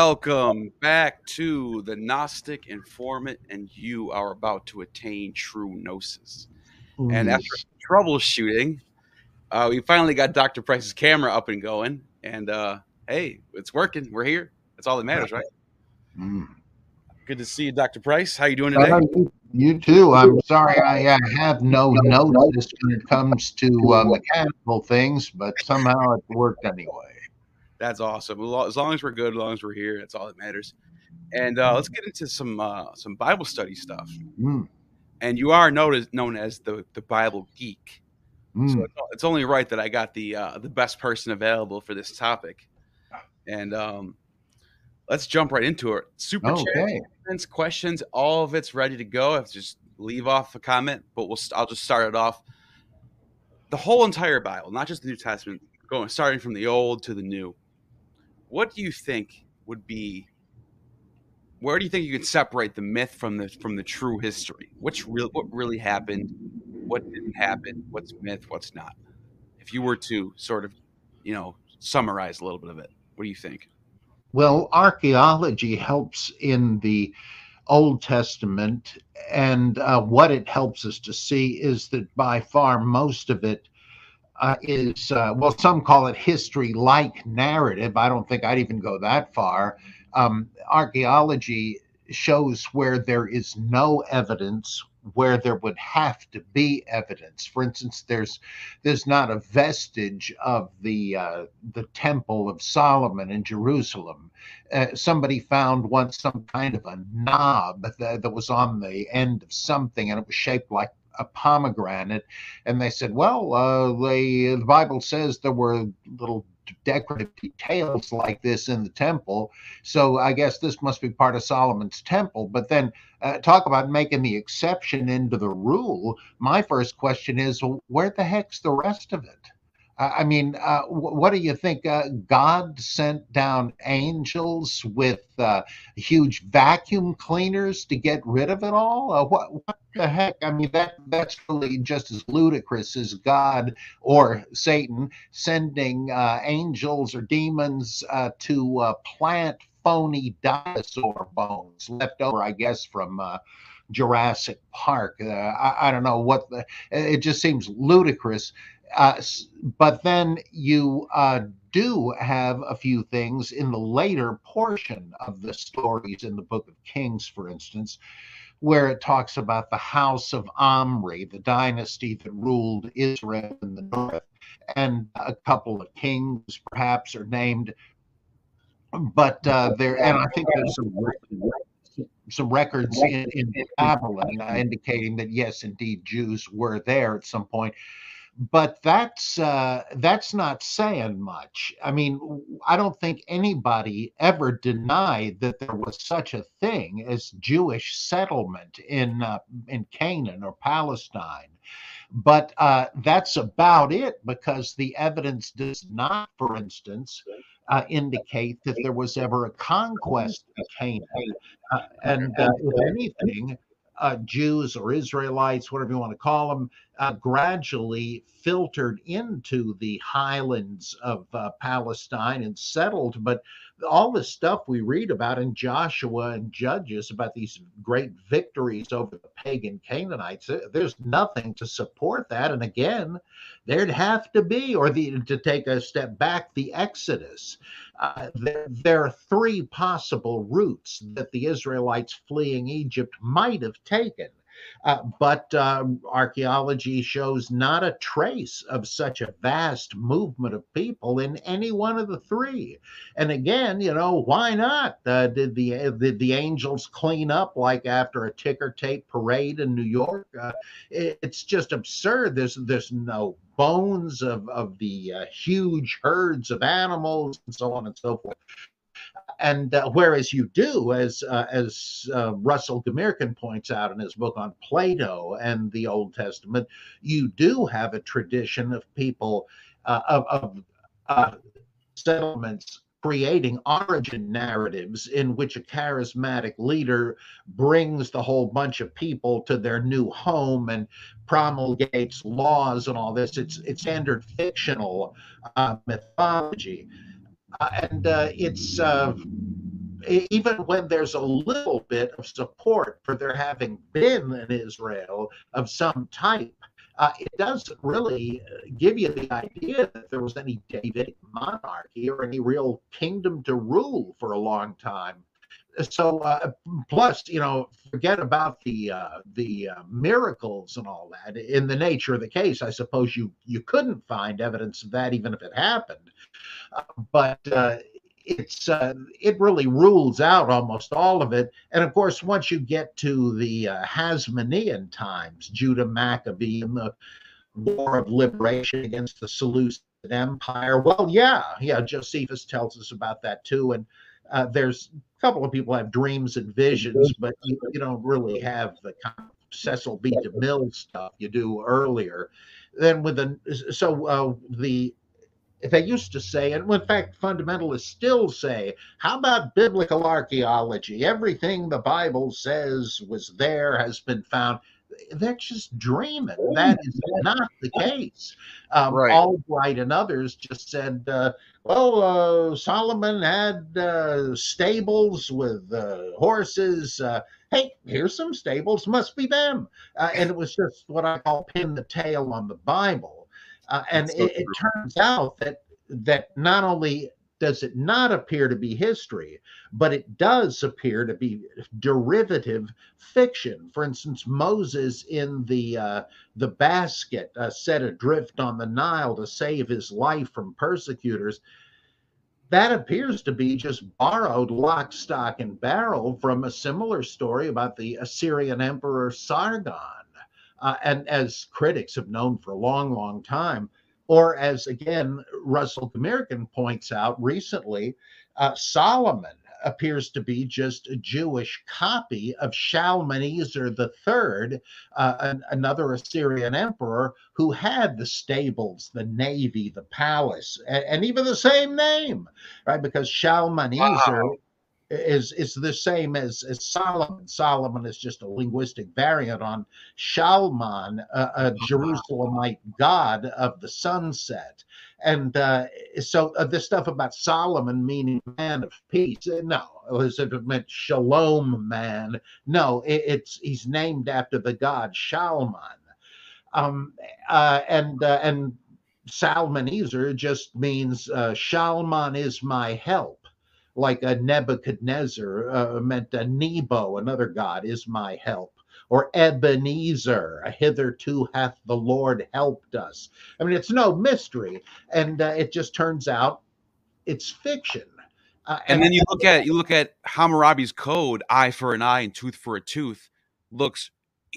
Welcome back to the Gnostic Informant, and you are about to attain true gnosis. Ooh, And after troubleshooting, uh, we finally got Dr. Price's camera up and going. And uh, hey, it's working. We're here. That's all that matters, right? Mm. Good to see you, Dr. Price. How you doing today? Uh, you, too. I'm sorry I uh, have no notice when it comes to uh, mechanical things, but somehow it worked anyway. That's awesome. As long as we're good, as long as we're here, that's all that matters. And uh, let's get into some uh, some Bible study stuff. Mm. And you are noticed, known as the, the Bible geek. So Mm. it's, it's only right that I got the uh, the best person available for this topic. And um, let's jump right into it. Super chat, comments, questions, all of it's ready to go. I have to just leave off a comment, but we'll I'll just start it off. The whole entire Bible, not just the New Testament, going starting from the Old to the New. What do you think would be? Where do you think you can separate the myth from the from the true history? What's real what really happened? What didn't happen? What's myth? What's not? If you were to sort of, you know, summarize a little bit of it, what do you think? Well, archaeology helps in the Old Testament, and uh, what it helps us to see is that by far most of it uh, is, uh, well, some call it history like narrative. I don't think I'd even go that far. Um, archaeology shows where there is no evidence where there would have to be evidence for instance there's there's not a vestige of the uh, the temple of solomon in jerusalem uh, somebody found once some kind of a knob that, that was on the end of something and it was shaped like a pomegranate. And they said well uh, they, the bible says there were little decorative details like this in the temple. So i guess this must be part of solomon's temple. But then uh, talk about making the exception into the rule. My first question is well, where the heck's the rest of it I mean, uh, what do you think? Uh, God sent down angels with uh, huge vacuum cleaners to get rid of it all? Uh, what, what the heck? I mean, that that's really just as ludicrous as God or Satan sending uh, angels or demons uh, to plant phony dinosaur bones left over, I guess, from. Jurassic Park. I, I don't know what the, it just seems ludicrous uh, but then you uh, do have a few things in the later portion of the stories in the book of Kings, for instance, where it talks about the house of Omri, the dynasty that ruled Israel in the north, and a couple of kings perhaps are named. But uh, there, and I think there's some some records in, in Babylon indicating that yes, indeed, Jews were there at some point but that's uh, that's not saying much. I mean, I don't think anybody ever denied that there was such a thing as Jewish settlement in uh, in Canaan or Palestine. But uh, that's about it because the evidence does not, for instance, uh, indicate that there was ever a conquest of Canaan. Uh, and if anything, uh, Jews or Israelites, whatever you want to call them, uh, gradually filtered into the highlands of uh, Palestine and settled. But all the stuff we read about in Joshua and Judges about these great victories over the pagan Canaanites, there's nothing to support that. And again, there'd have to be, or the, to take a step back, the Exodus. Uh, there, there are three possible routes that the Israelites fleeing Egypt might have taken. Uh, but um, archaeology shows not a trace of such a vast movement of people in any one of the three. And again, you know, why not? Uh, did the uh, did the angels clean up like after a ticker tape parade in New York? Uh, it- it's just absurd. There's there's no bones of of the uh, huge herds of animals and so on and so forth and uh, whereas you do, as uh, as uh, Russell Gmirkin points out in his book on Plato and the Old Testament, you do have a tradition of people of, of settlements creating origin narratives in which a charismatic leader brings the whole bunch of people to their new home and promulgates laws and all this. It's it's standard fictional uh, mythology and uh, it's uh, even when there's a little bit of support for there having been an Israel of some type, uh, it doesn't really uh, give you the idea that there was any Davidic monarchy or any real kingdom to rule for a long time. So, uh, plus, you know, forget about the uh, the uh, miracles and all that. In the nature of the case, I suppose you you couldn't find evidence of that, even if it happened. Uh, but it's uh, it really rules out almost all of it. And of course, once you get to the uh, Hasmonean times, Judah Maccabee and the War of Liberation against the Seleucid Empire. Well, yeah, yeah. Josephus tells us about that too. And uh, there's a couple of people have dreams and visions, but you, you don't really have the kind of Cecil B. DeMille stuff you do earlier. Then with the so uh, the they used to say, and in fact, fundamentalists still say, how about biblical archaeology? Everything the Bible says was there has been found. They're just dreaming. That is not the case. Um, right. Albright and others just said, uh, well, uh, Solomon had uh, stables with uh, horses. Uh, hey, here's some stables, must be them. Uh, and it was just what I call pin the tail on the Bible. Uh, and so it, it, turns out that that not only does it not appear to be history, but it does appear to be derivative fiction. For instance, Moses in the uh, the basket uh, set adrift on the Nile to save his life from persecutors. That appears to be just borrowed lock, stock, and barrel from a similar story about the Assyrian emperor Sargon. Uh, and as critics have known for a long, long time, or as again, Russell Gmirkin points out recently, uh, Solomon appears to be just a Jewish copy of Shalmaneser III, uh, an, another Assyrian emperor who had the stables, the navy, the palace, and, and even the same name, right? Because Shalmaneser wow is is the same as, as Solomon. Solomon is just a linguistic variant on Shalman, a, a Jerusalemite god of the sunset. And uh, so uh, this stuff about Solomon meaning man of peace, uh, no, as if it meant shalom man. No, it, it's he's named after the god Shalman. Um, uh, and uh, and Salmaneser just means uh, Shalman is my help like a Nebuchadnezzar uh, meant a Nebo, another god, is my help. Or Ebenezer, hitherto hath the Lord helped us. I mean, it's no mystery, and uh, it just turns out it's fiction. Uh, and, and, then you look at you look at Hammurabi's code, eye for an eye and tooth for a tooth, looks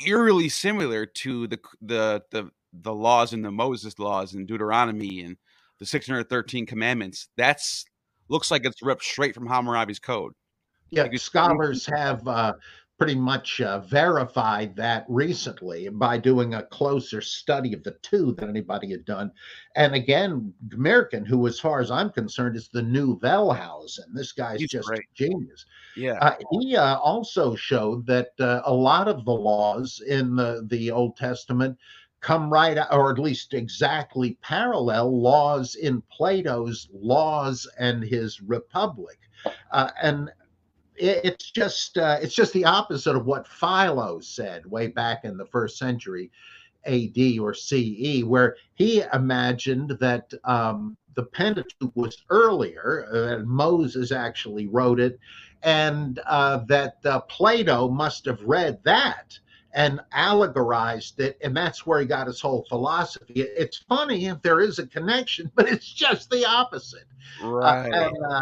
eerily similar to the the the the laws in the Moses laws and Deuteronomy and the 613 commandments. That's looks like it's ripped straight from Hammurabi's code. Yeah, like scholars have uh, pretty much uh, verified that recently by doing a closer study of the two than anybody had done. And again, Gmirkin, who, as far as I'm concerned, is the new Wellhausen. This guy's He's just great. genius. Yeah. Uh, he uh, also showed that uh, a lot of the laws in the, the Old Testament come right or at least exactly parallel laws in Plato's laws and his republic. Uh, and it, it's just uh, it's just the opposite of what Philo said way back in the first century AD or CE, where he imagined that um, the Pentateuch was earlier, uh, Moses actually wrote it, and uh, that uh, Plato must have read that and allegorized it, and that's where he got his whole philosophy. It's funny if there is a connection, but it's just the opposite. Uh, right. Uh, and uh,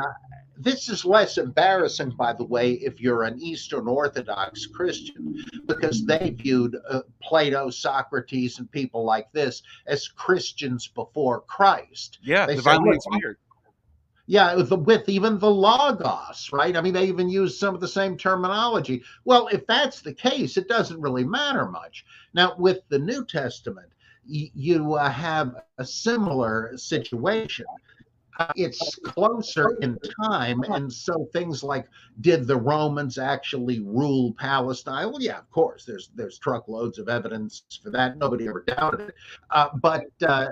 this is less embarrassing, by the way, if you're an Eastern Orthodox Christian, because they viewed uh, Plato, Socrates, and people like this as Christians before Christ. Yeah, they divinely inspired yeah, with, with, even the logos, right? I mean, they even use some of the same terminology. Well, if that's the case, it doesn't really matter much. Now, with the New Testament, y- you uh, have a similar situation. Uh, it's closer in time, and so things like did the Romans actually rule Palestine? Well, yeah, of course. There's there's truckloads of evidence for that. Nobody ever doubted it. Uh, but uh,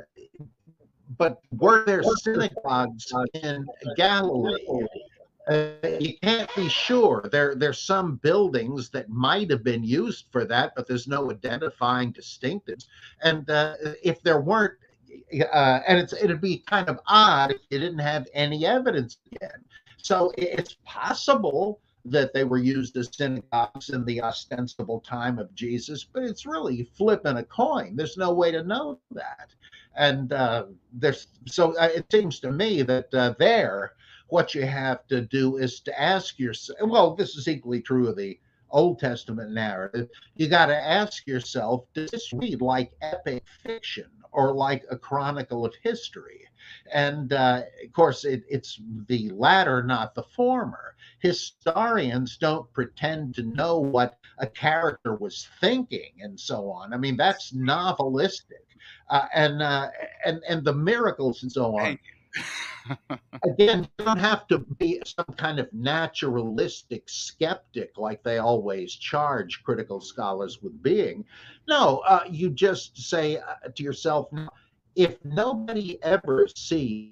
but were there synagogues in Galilee? uh, you can't be sure. There, there's some buildings that might have been used for that, but there's no identifying distinctives. And uh, if there weren't, uh, and it's it'd be kind of odd if you didn't have any evidence again. So it's possible that they were used as synagogues in the ostensible time of Jesus, but it's really flipping a coin. There's no way to know that. And uh, there's so uh, it seems to me that uh, there, what you have to do is to ask yourself. Well, this is equally true of the Old Testament narrative. You got to ask yourself: Does this read like epic fiction or like a chronicle of history? And uh, of course, it, it's the latter, not the former. Historians don't pretend to know what a character was thinking and so on. I mean, that's novelistic. Uh, and uh, and and the miracles and so on. Again, you don't have to be some kind of naturalistic skeptic like they always charge critical scholars with being. No, uh, you just say uh, to yourself, if nobody ever sees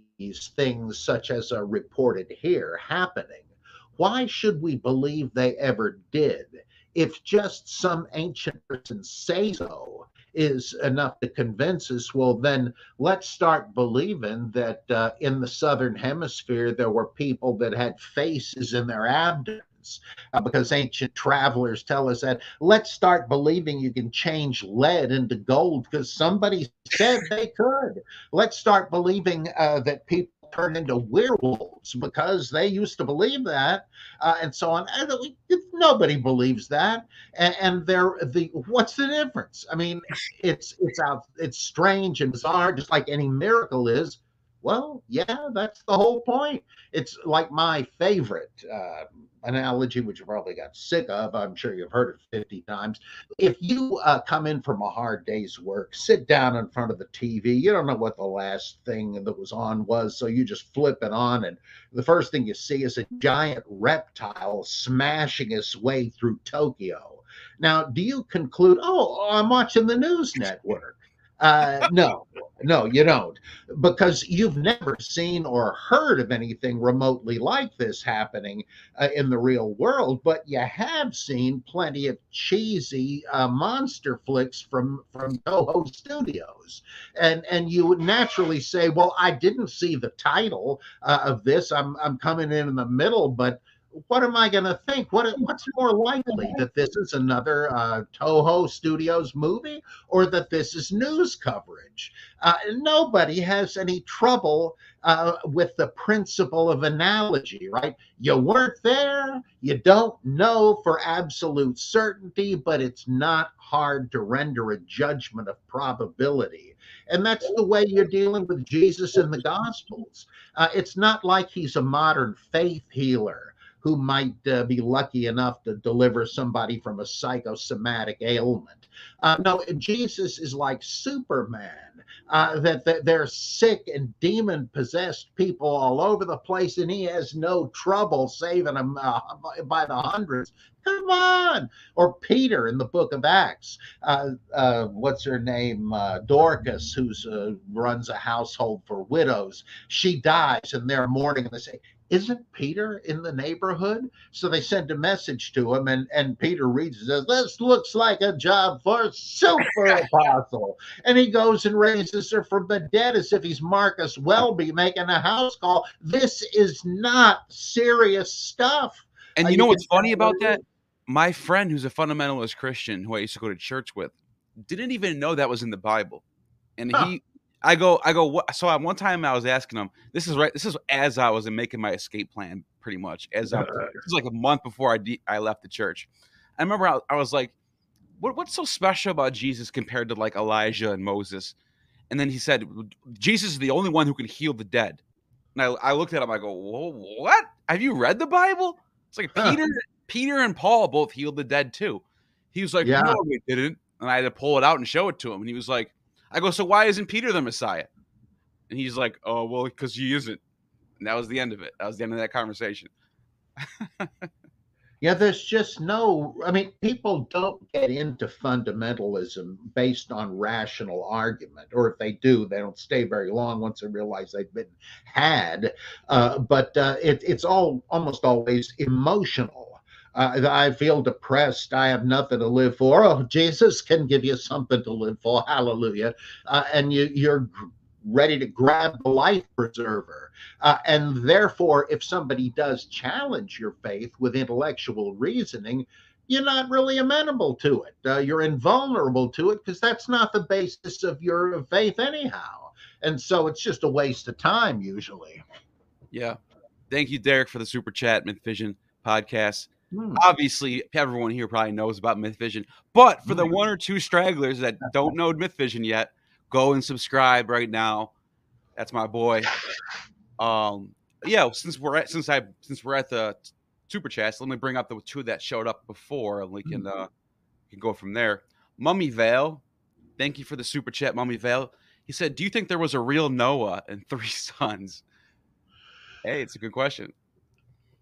things such as are reported here happening, why should we believe they ever did? If just some ancient person say so is enough to convince us, well, then let's start believing that uh, in the southern hemisphere there were people that had faces in their abdomen uh, because ancient travelers tell us that. Let's start believing you can change lead into gold because somebody said they could. Let's start believing uh, that people turn into werewolves because they used to believe that uh, and so on. And nobody believes that. And, and they're the what's the difference? I mean it's it's out it's strange and bizarre just like any miracle is well, yeah, that's the whole point. It's like my favorite uh, analogy, which you probably got sick of. I'm sure you've heard it 50 times. If you uh, come in from a hard day's work, sit down in front of the TV, you don't know what the last thing that was on was, so you just flip it on, and the first thing you see is a giant reptile smashing its way through Tokyo. Now, do you conclude, oh, I'm watching the news network? Uh, no, no, you don't, because you've never seen or heard of anything remotely like this happening uh, in the real world. But you have seen plenty of cheesy uh, monster flicks from from Toho Studios, and and you would naturally say, well, I didn't see the title uh, of this. I'm I'm coming in in the middle, but what am I going to think? What what's more likely that this is another uh, Toho Studios movie or that this is news coverage? Uh, nobody has any trouble uh, with the principle of analogy, right? You weren't there, you don't know for absolute certainty, but it's not hard to render a judgment of probability. And that's the way you're dealing with Jesus in the Gospels. Uh, it's not like he's a modern faith healer who might uh, be lucky enough to deliver somebody from a psychosomatic ailment. Uh, no, Jesus is like Superman, uh, that, that they're sick and demon possessed people all over the place, and he has no trouble saving them uh, by the hundreds. Come on. Or Peter in the book of Acts. Uh, uh, what's her name? Dorcas, who runs a household for widows. She dies and they're mourning and they say, isn't Peter in the neighborhood? So they send a message to him, and, and Peter reads and says, This looks like a job for a super apostle. And he goes and raises her from the dead as if he's Marcus Welby making a house call. This is not serious stuff. And uh, you know what's funny about that? My friend, who's a fundamentalist Christian who I used to go to church with, didn't even know that was in the Bible. And huh. he I go, I go. What? So at one time I was asking him. This is right. This is as I was making my escape plan, pretty much. As I, was like a month before I de- I left the church. I remember I, I was like, what, "What's so special about Jesus compared to like Elijah and Moses?" And then he said, "Jesus is the only one who can heal the dead." And I, I looked at him. I go, "What? Have you read the Bible?" It's like Peter, Peter and Paul both healed the dead too. He was like, yeah. "No, we didn't." And I had to pull it out and show it to him. And he was like, I go, so why isn't Peter the Messiah? And he's like, oh, well, because he isn't. And that was the end of it. That was the end of that conversation. Yeah, there's just no, I mean, people don't get into fundamentalism based on rational argument, or if they do, they don't stay very long once they realize they've been had. Uh, but uh, it, it's all almost always emotional. Uh, I feel depressed. I have nothing to live for. Oh, Jesus can give you something to live for. Hallelujah. Uh, and you, you're ready to grab the life preserver. Uh, and therefore, if somebody does challenge your faith with intellectual reasoning, you're not really amenable to it. Uh, you're invulnerable to it because that's not the basis of your faith, anyhow. And so it's just a waste of time, usually. Yeah. Thank you, Derek, for the super chat, Myth Vision podcast. Hmm. Obviously, everyone here probably knows about Myth Vision, but for the hmm. one or two stragglers that don't know Myth Vision yet, go and subscribe right now. That's my boy. Um, yeah, since we're at since I since we're at the super chats, let me bring up the two that showed up before, and we can mm-hmm. uh can go from there. Mummy Vale, thank you for the super chat, Mummy Vale. He said, "Do you think there was a real Noah and three sons?" Hey, it's a good question.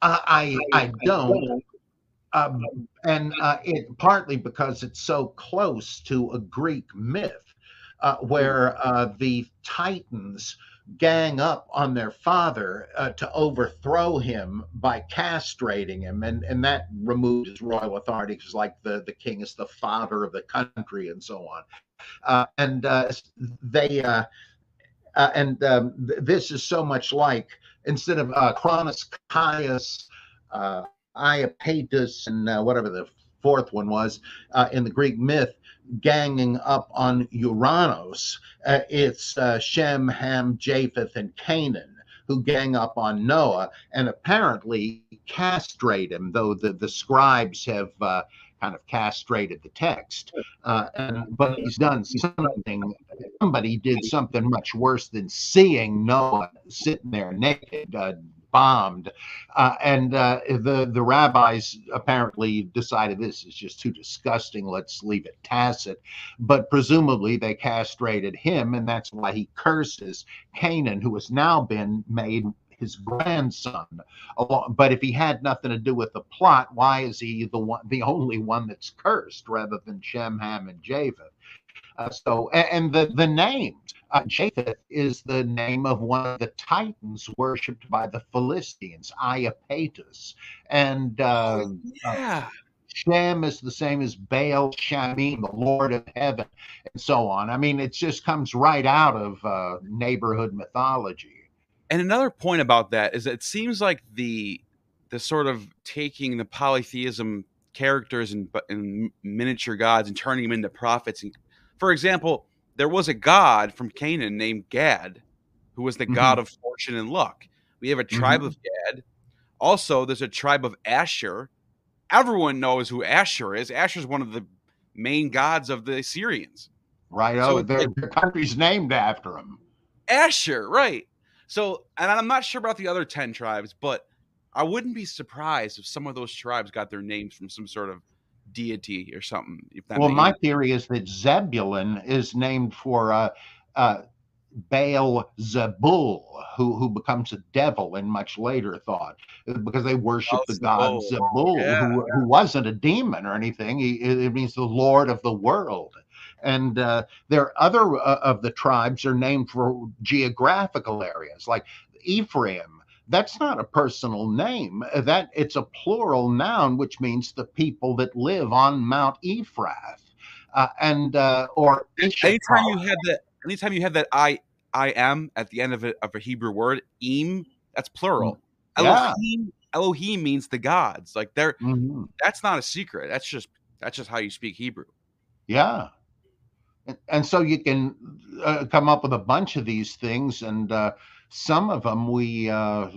Uh, I I don't. Um, and uh, it partly because it's so close to a Greek myth uh, where uh, the Titans gang up on their father uh, to overthrow him by castrating him, and and that removed his royal authority because, like the the king is the father of the country and so on, uh, and uh, they and um, th- this is so much like instead of Cronus Coeus, Iapetus, and whatever the fourth one was in the Greek myth ganging up on Uranos. Uh, it's uh, Shem, Ham, Japheth, and Canaan who gang up on Noah and apparently castrate him, though the, the scribes have uh, kind of castrated the text. Uh, and, but he's done something, somebody did something much worse than seeing Noah sitting there naked, uh, bombed. Uh, and uh, the the rabbis apparently decided this is just too disgusting. Let's leave it tacit. But presumably they castrated him, and that's why he curses Canaan, who has now been made his grandson. But if he had nothing to do with the plot, why is he the one, the only one that's cursed rather than Shem, Ham, and Japheth? Uh, so, and the the names. Uh, Japheth is the name of one of the titans worshipped by the Philistines, Iapetus, and uh, oh, yeah. Shem is the same as Baal Shamim, the Lord of Heaven, and so on. I mean, it just comes right out of uh, neighborhood mythology. And another point about that is it seems like the the sort of taking the polytheism characters and, and miniature gods and turning them into prophets and for example, there was a god from Canaan named Gad, who was the mm-hmm. god of fortune and luck. We have a tribe mm-hmm. of Gad. Also, there's a tribe of Asher. Everyone knows who Asher is. Asher is one of the main gods of the Assyrians. Right. So oh, their, their country's named after him. Asher, right. So, and I'm not sure about the other 10 tribes, but I wouldn't be surprised if some of those tribes got their names from some sort of deity or something. well, my sense. theory is that Zebulun is named for uh, uh, Baal Zebul, who who becomes a devil in much later thought, because they worship oh, the god Zebul, yeah, who, who wasn't a demon or anything. He, it means the Lord of the world. And uh, there are other uh, of the tribes are named for geographical areas, like Ephraim that's not a personal name. That it's a plural noun, which means the people that live on Mount Ephrath. Uh, and uh, or anytime you have that, anytime you have that I I am at the end of a, of a Hebrew word, im, that's plural. Mm, yeah. Elohim, Elohim means the gods. Like they're mm-hmm. that's not a secret. That's just that's just how you speak Hebrew. Yeah. And, and so you can uh, come up with a bunch of these things, and uh, some of them we uh,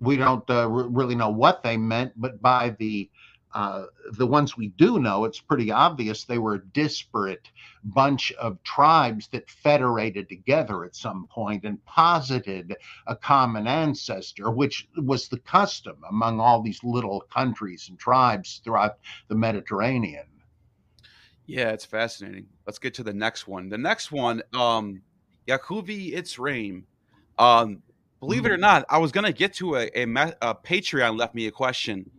we don't uh, r- really know what they meant, but by the uh, the ones we do know, it's pretty obvious they were a disparate bunch of tribes that federated together at some point and posited a common ancestor, which was the custom among all these little countries and tribes throughout the Mediterranean. Yeah, it's fascinating. Let's get to the next one. The next one, um, Yakuvi Itzraim um, believe it or mm-hmm. not, I was gonna get to a, a, a Patreon left me a question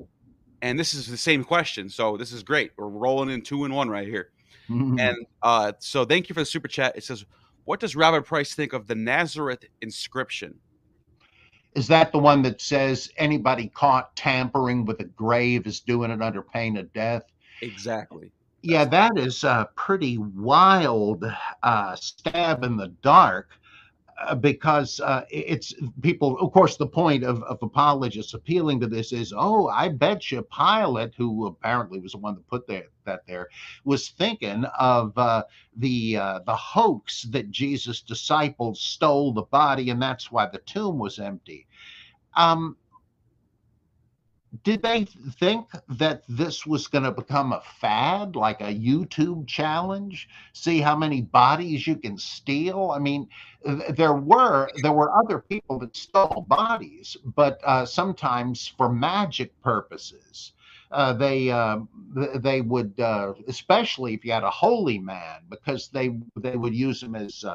and this is the same question. So this is great. We're rolling in two and one right here. Mhm. And uh, so thank you for the super chat. It says, "What does Robert Price think of the Nazareth inscription?" is that the one that says anybody caught tampering with a grave is doing it under pain of death? Exactly. Yeah, that is a pretty wild uh, stab in the dark because uh, it's people, of course, the point of, of apologists appealing to this is, oh, I bet you Pilate, who apparently was the one that put that, that there, was thinking of uh, the uh, the hoax that Jesus' disciples stole the body, and that's why the tomb was empty. Um, did they think that this was going to become a fad, like a YouTube challenge? See how many bodies you can steal? I mean, there were there were other people that stole bodies, but uh, sometimes for magic purposes. Uh, they uh, they would, uh, especially if you had a holy man, because they they would use them as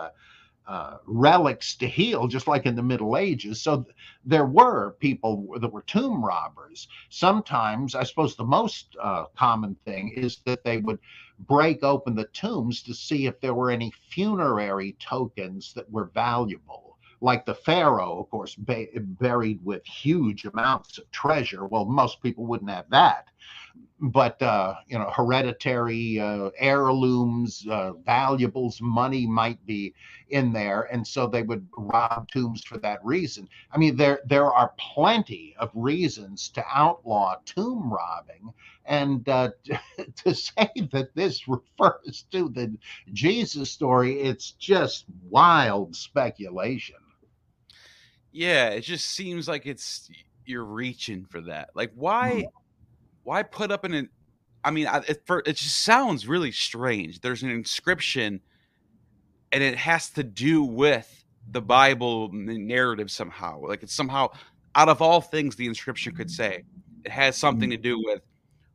uh, relics to heal, just like in the Middle Ages. So th- there were people that were tomb robbers. Sometimes, I suppose, the most uh, common thing is that they would break open the tombs to see if there were any funerary tokens that were valuable. Like the pharaoh, of course, ba- buried with huge amounts of treasure. Well, most people wouldn't have that but uh, you know, hereditary uh, heirlooms, uh, valuables, money might be in there, and so they would rob tombs for that reason. I mean, there there are plenty of reasons to outlaw tomb robbing, and uh, to say that this refers to the Jesus story, it's just wild speculation. Yeah, it just seems like it's you're reaching for that. Like, why, why put up an? I mean, I- it, for, it just sounds really strange. There's an inscription, and it has to do with the Bible narrative somehow. Like it's somehow out of all things the inscription could say, it has something to do with.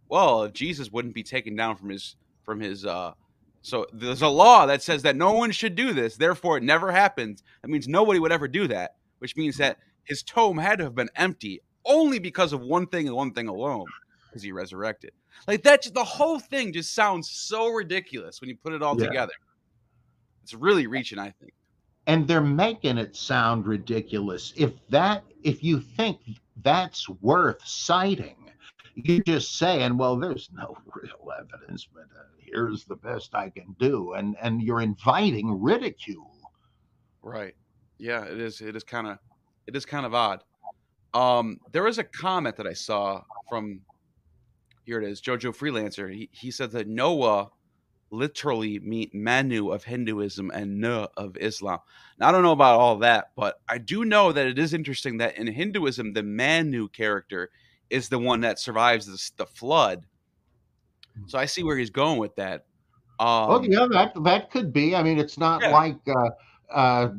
Well, if Jesus wouldn't be taken down from his from his. uh So there's a law that says that no one should do this. Therefore, it never happens. That means nobody would ever do that. Which means that his tomb had to have been empty only because of one thing and one thing alone, because he resurrected. Like that, the whole thing just sounds so ridiculous when you put it all Yeah. together. It's really reaching, I think. and they're making it sound ridiculous if that if you think that's worth citing you're just saying well there's no real evidence but uh, here's the best i can do and and you're inviting ridicule Right. Yeah, it is. It is kind of, it is kind of odd. Um, there was a comment that I saw from, here it is, Jojo Freelancer. He, he said that Noah literally mean Manu of Hinduism and Nuh of Islam. Now I don't know about all that, but I do know that it is interesting that in Hinduism the Manu character is the one that survives this, the flood. So I see where he's going with that. Um, well yeah that that could be i mean it's not Yeah. like uh uh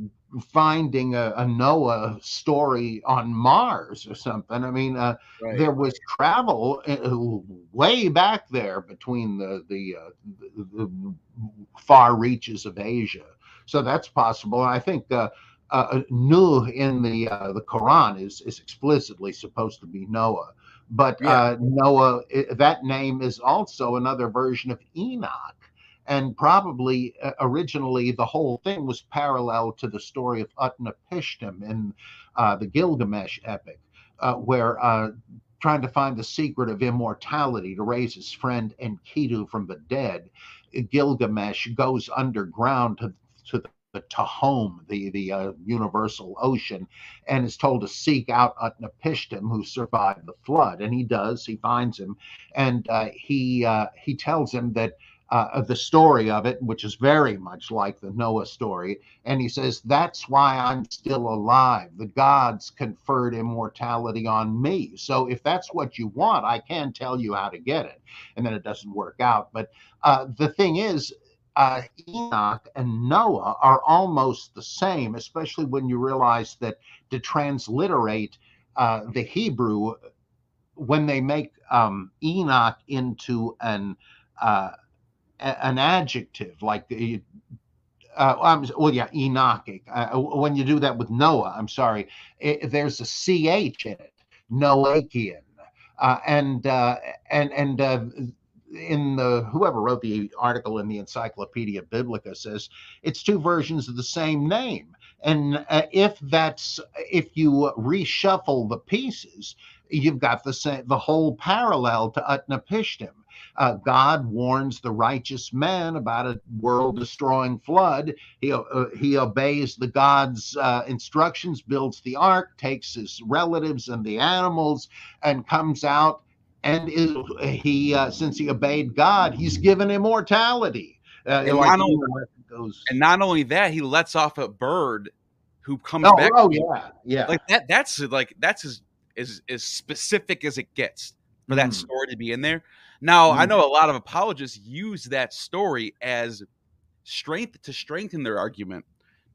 finding a, a noah story on mars or something i mean uh right. there was travel uh, way back there between the the, uh, the, the far reaches of Asia, so that's possible. I think uh, uh, Nuh in the uh, the Quran is is explicitly supposed to be Noah, but Yeah. uh, Noah i- that name is also another version of Enoch. And probably uh, originally the whole thing was parallel to the story of Utnapishtim in uh, the Gilgamesh epic, uh, where uh, trying to find the secret of immortality to raise his friend Enkidu from the dead, Gilgamesh goes underground to, to the, the Tehom, the, the uh, universal ocean, and is told to seek out Utnapishtim, who survived the flood. And he does, he finds him, and uh, he, uh, he tells him that uh, the story of it, which is very much like the Noah story. And he says, That's why I'm still alive. The gods conferred immortality on me. So if that's what you want, I can tell you how to get it. And then it doesn't work out. But uh, the thing is, uh, Enoch and Noah are almost the same, especially when you realize that to transliterate uh, the Hebrew, when they make um, Enoch into an uh, an adjective like the uh, well, yeah, Enochic. Uh, when you do that with Noah, I'm sorry, it, there's a ch in it, Noachian. uh, and uh, and and uh, in the whoever wrote the article in the Encyclopedia Biblica says it's two versions of the same name. And uh, if that's if you reshuffle the pieces, you've got the same the whole parallel to Utnapishtim. Uh, God warns the righteous man about a world destroying flood. He, uh, he obeys the God's uh, instructions, builds the ark, takes his relatives and the animals, and comes out. And is, he, uh, since he obeyed God, he's given immortality. Uh, and, like not only, goes, and not only that, he lets off a bird who comes oh, back. Oh yeah, yeah. Like that. That's like that's as as as specific as it gets for that mm. story to be in there. Now, mm. I know a lot of apologists use that story as strength to strengthen their argument.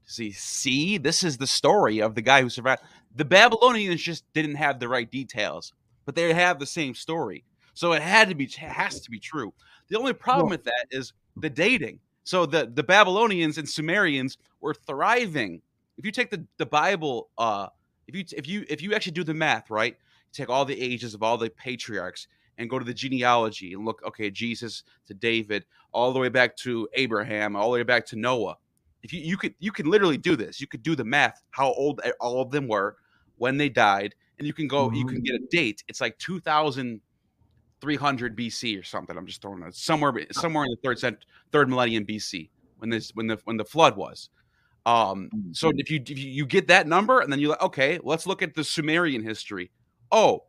See, see, this is the story of the guy who survived. The Babylonians just didn't have the right details, but they have the same story. So it had to be has to be true. The only problem with that is the dating. So the the Babylonians and Sumerians were thriving. If you take the the Bible, uh, if you if you if you actually do the math, right, take all the ages of all the patriarchs, and go to the genealogy and look, okay, Jesus to David, all the way back to Abraham, all the way back to Noah. If you, you could you can literally do this. You could do the math, how old all of them were, when they died, and you can go, mm-hmm. you can get a date. It's like 2300 BC or something. I'm just throwing it somewhere somewhere in the third cent, third millennium BC when this when the when the flood was. Um, so mm-hmm. if you if you get that number and then you're like, okay, let's look at the Sumerian history. Oh,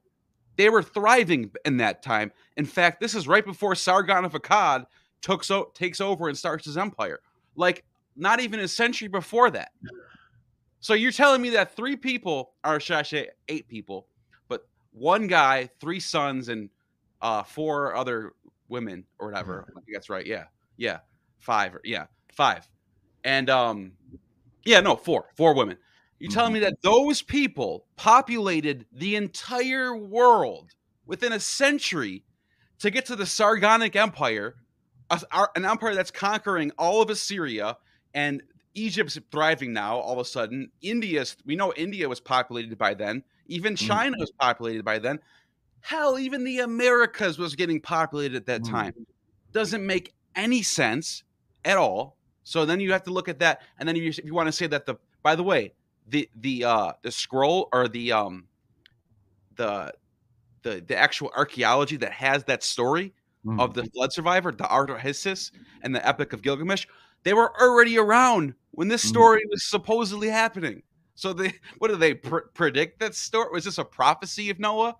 they were thriving in that time. In fact, this is right before Sargon of Akkad took so, takes over and starts his empire. Like not even a century before that. So you're telling me that three people, or should I say eight people, but one guy, three sons, and uh, four other women or whatever. I think that's right. Yeah, yeah, five. Yeah, five. And um, yeah, no, four, four women. You telling me mm-hmm. that those people populated the entire world within a century to get to the Sargonic Empire, an empire that's conquering all of Assyria and Egypt's thriving now all of a sudden. India's we know India was populated by then. Even mm. China was populated by then. Hell, even the Americas was getting populated at that mm. time. Doesn't make any sense at all. So then you have to look at that, and then if you, you want to say that the by the way, the the uh the scroll or the um the the the actual archaeology that has that story mm. of the flood survivor, the Atrahasis and the Epic of Gilgamesh, they were already around when this mm. story mm. was supposedly happening. So they what do they pr- predict that story? Was this a prophecy of Noah?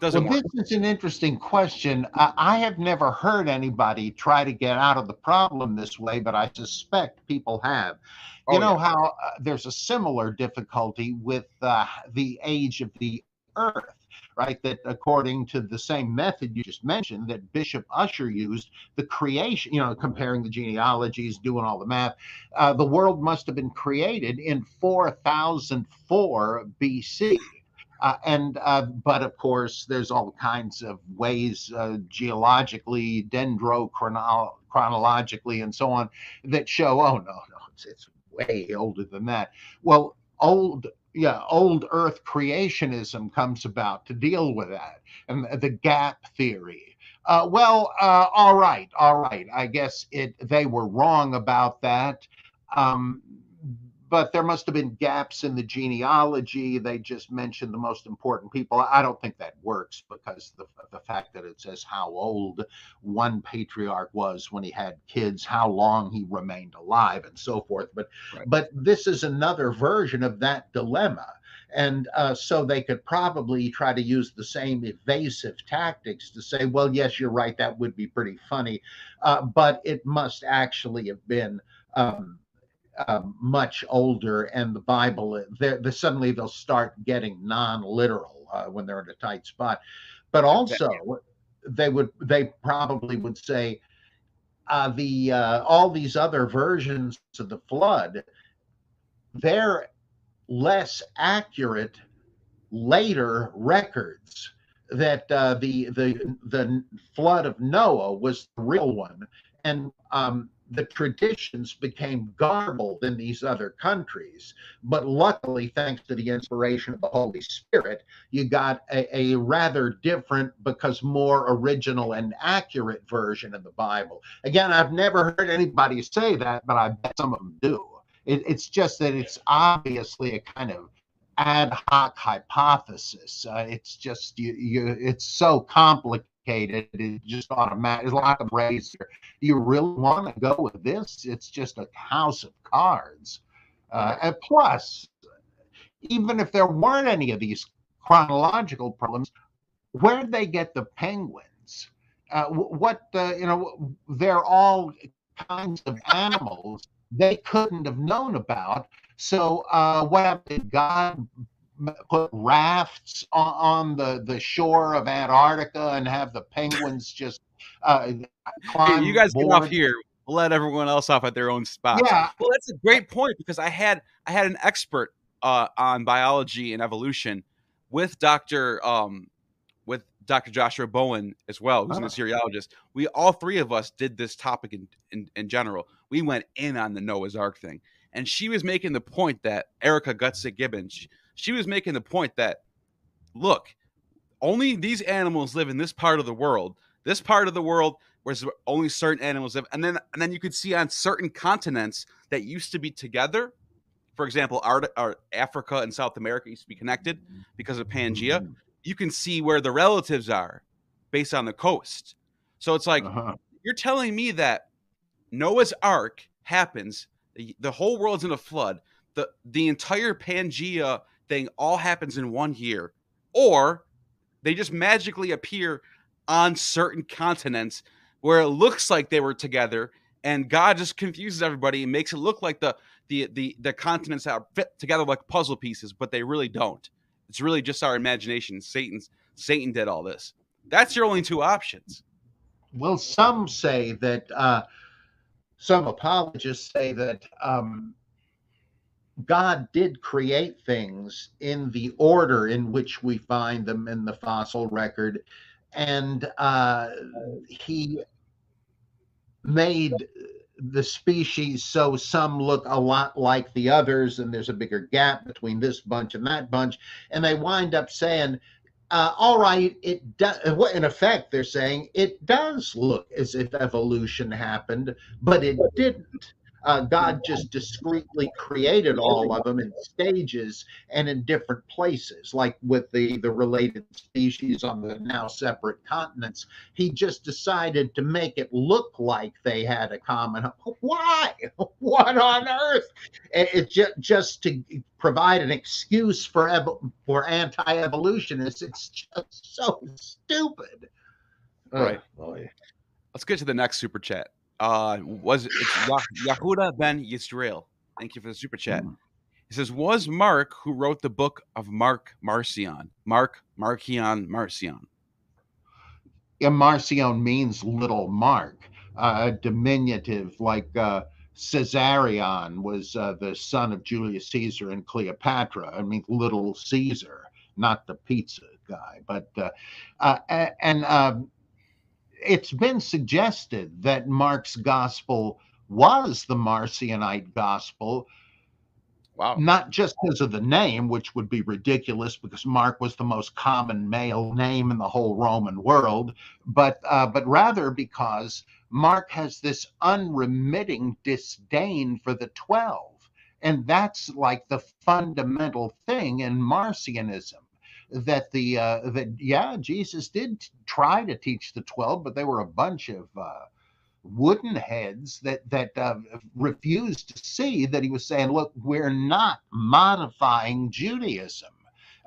Doesn't well, work. This is an interesting question. I, I, have never heard anybody try to get out of the problem this way, but I suspect people have. You oh, know yeah. how uh, there's a similar difficulty with uh, the age of the earth, right? That according to the same method you just mentioned that Bishop Ussher used, the creation, you know, comparing the genealogies, doing all the math, uh, the world must have been created in 4004 BC. Uh, and uh, but of course, there's all kinds of ways uh, geologically, dendrochronologically, and so on that show. Oh no, no, it's, it's way older than that. Well, old yeah, old Earth creationism comes about to deal with that, and the gap theory. Uh, well, uh, all right, all right. I guess it they were wrong about that. Um, but there must have been gaps in the genealogy. They just mentioned the most important people. I don't think that works because the the fact that it says how old one patriarch was when he had kids, how long he remained alive, and so forth. But right. but this is another version of that dilemma. And uh, so they could probably try to use the same evasive tactics to say, well, yes, you're right, that would be pretty funny, uh, but it must actually have been um, uh, much older, and the Bible, suddenly they'll start getting non-literal uh, when they're in a tight spot. But also, they would they probably would say uh, the uh, all these other versions of the flood, they're less accurate later records that uh, the the the flood of Noah was the real one, and um, the traditions became garbled in these other countries. But luckily, thanks to the inspiration of the Holy Spirit, you got a, a, rather different, because more original and accurate version of the Bible. Again, I've never heard anybody say that, but I bet some of them do. It, it's just that it's obviously a kind of ad hoc hypothesis. Uh, it's just you, you, it's so complicated it just automatic. It's like a razor. Do you really want to go with this? It's just a house of cards. Uh, and plus, even if there weren't any of these chronological problems, where did they get the penguins? Uh, what uh, you know? They're all kinds of animals they couldn't have known about. So, uh, what did God put rafts on, on, the, the shore of Antarctica and have the penguins just uh, climb. Hey, you guys board. get off here. We'll let everyone else off at their own spot. Yeah. Well, that's a great point because I had I had an expert uh, on biology and evolution with Doctor um, with Dr. Joshua Bowen as well, who's oh. a Assyriologist. We all three of us did this topic in, in, in general. We went in on the Noah's Ark thing, and she was making the point that Erika Gutsick Gibbons. She, was making the point that look, only these animals live in this part of the world. This part of the world where only certain animals live, and then and then you could see on certain continents that used to be together. For example, Art, Africa and South America used to be connected because of Pangea. Mm-hmm. You can see where the relatives are based on the coast. So it's like uh-huh. you're telling me that Noah's Ark happens, the, the whole world's in a flood, the the entire Pangea thing all happens in one year, or they just magically appear on certain continents where it looks like they were together, and God just confuses everybody and makes it look like the the the the continents are fit together like puzzle pieces, but they really don't. It's really just our imagination. Satan's Satan did all this. That's your only two options. Well, some say that uh, some apologists say that um, God did create things in the order in which we find them in the fossil record, and uh, He made the species so some look a lot like the others, and there's a bigger gap between this bunch and that bunch, and they wind up saying. Uh, all right, it does. What in effect, they're saying it does look as if evolution happened, but it didn't. Uh, God just discreetly created all of them in stages and in different places, like with the, the related species on the now separate continents. He just decided to make it look like they had a common. Why? What on earth? It, it just, just to provide an excuse for ev- for anti-evolutionists. It's just so stupid. Right. Oh, Let's get to the next super chat uh, was it's Yahuda Ben Yisrael. Thank you for the super chat. Mm. He says, "Was Mark who wrote the book of Mark Marcion? Mark Marcion Marcion." Yeah, Marcion means little Mark, uh, diminutive like uh, Caesarion was uh, the son of Julius Caesar and Cleopatra. I mean, little Caesar, not the pizza guy, but uh, uh, and um, it's been suggested that Mark's gospel was the Marcionite gospel. Wow. Not just because of the name, which would be ridiculous because Mark was the most common male name in the whole Roman world, but uh, but rather because Mark has this unremitting disdain for the twelve, and that's like the fundamental thing in Marcionism that the uh, that yeah Jesus did try to teach the twelve, but they were a bunch of uh, wooden heads that that uh, refused to see that he was saying, look, we're not modifying Judaism.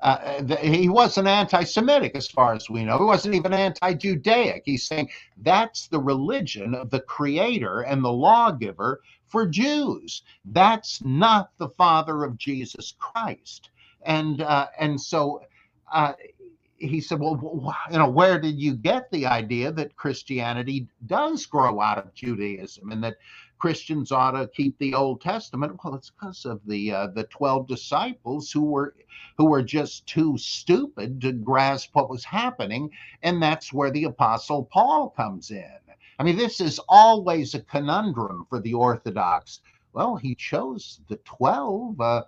Uh, the, he wasn't anti-Semitic as far as we know. He wasn't even anti-Judaic. He's saying that's the religion of the Creator and the lawgiver for Jews. That's not the Father of Jesus Christ. And uh, and so uh, he said, Well, you know, where did you get the idea that Christianity does grow out of Judaism and that Christians ought to keep the Old Testament? Well, it's because of the uh, the twelve disciples who were who were just too stupid to grasp what was happening, and that's where the Apostle Paul comes in. I mean, this is always a conundrum for the Orthodox. Well, he chose the 12. Uh,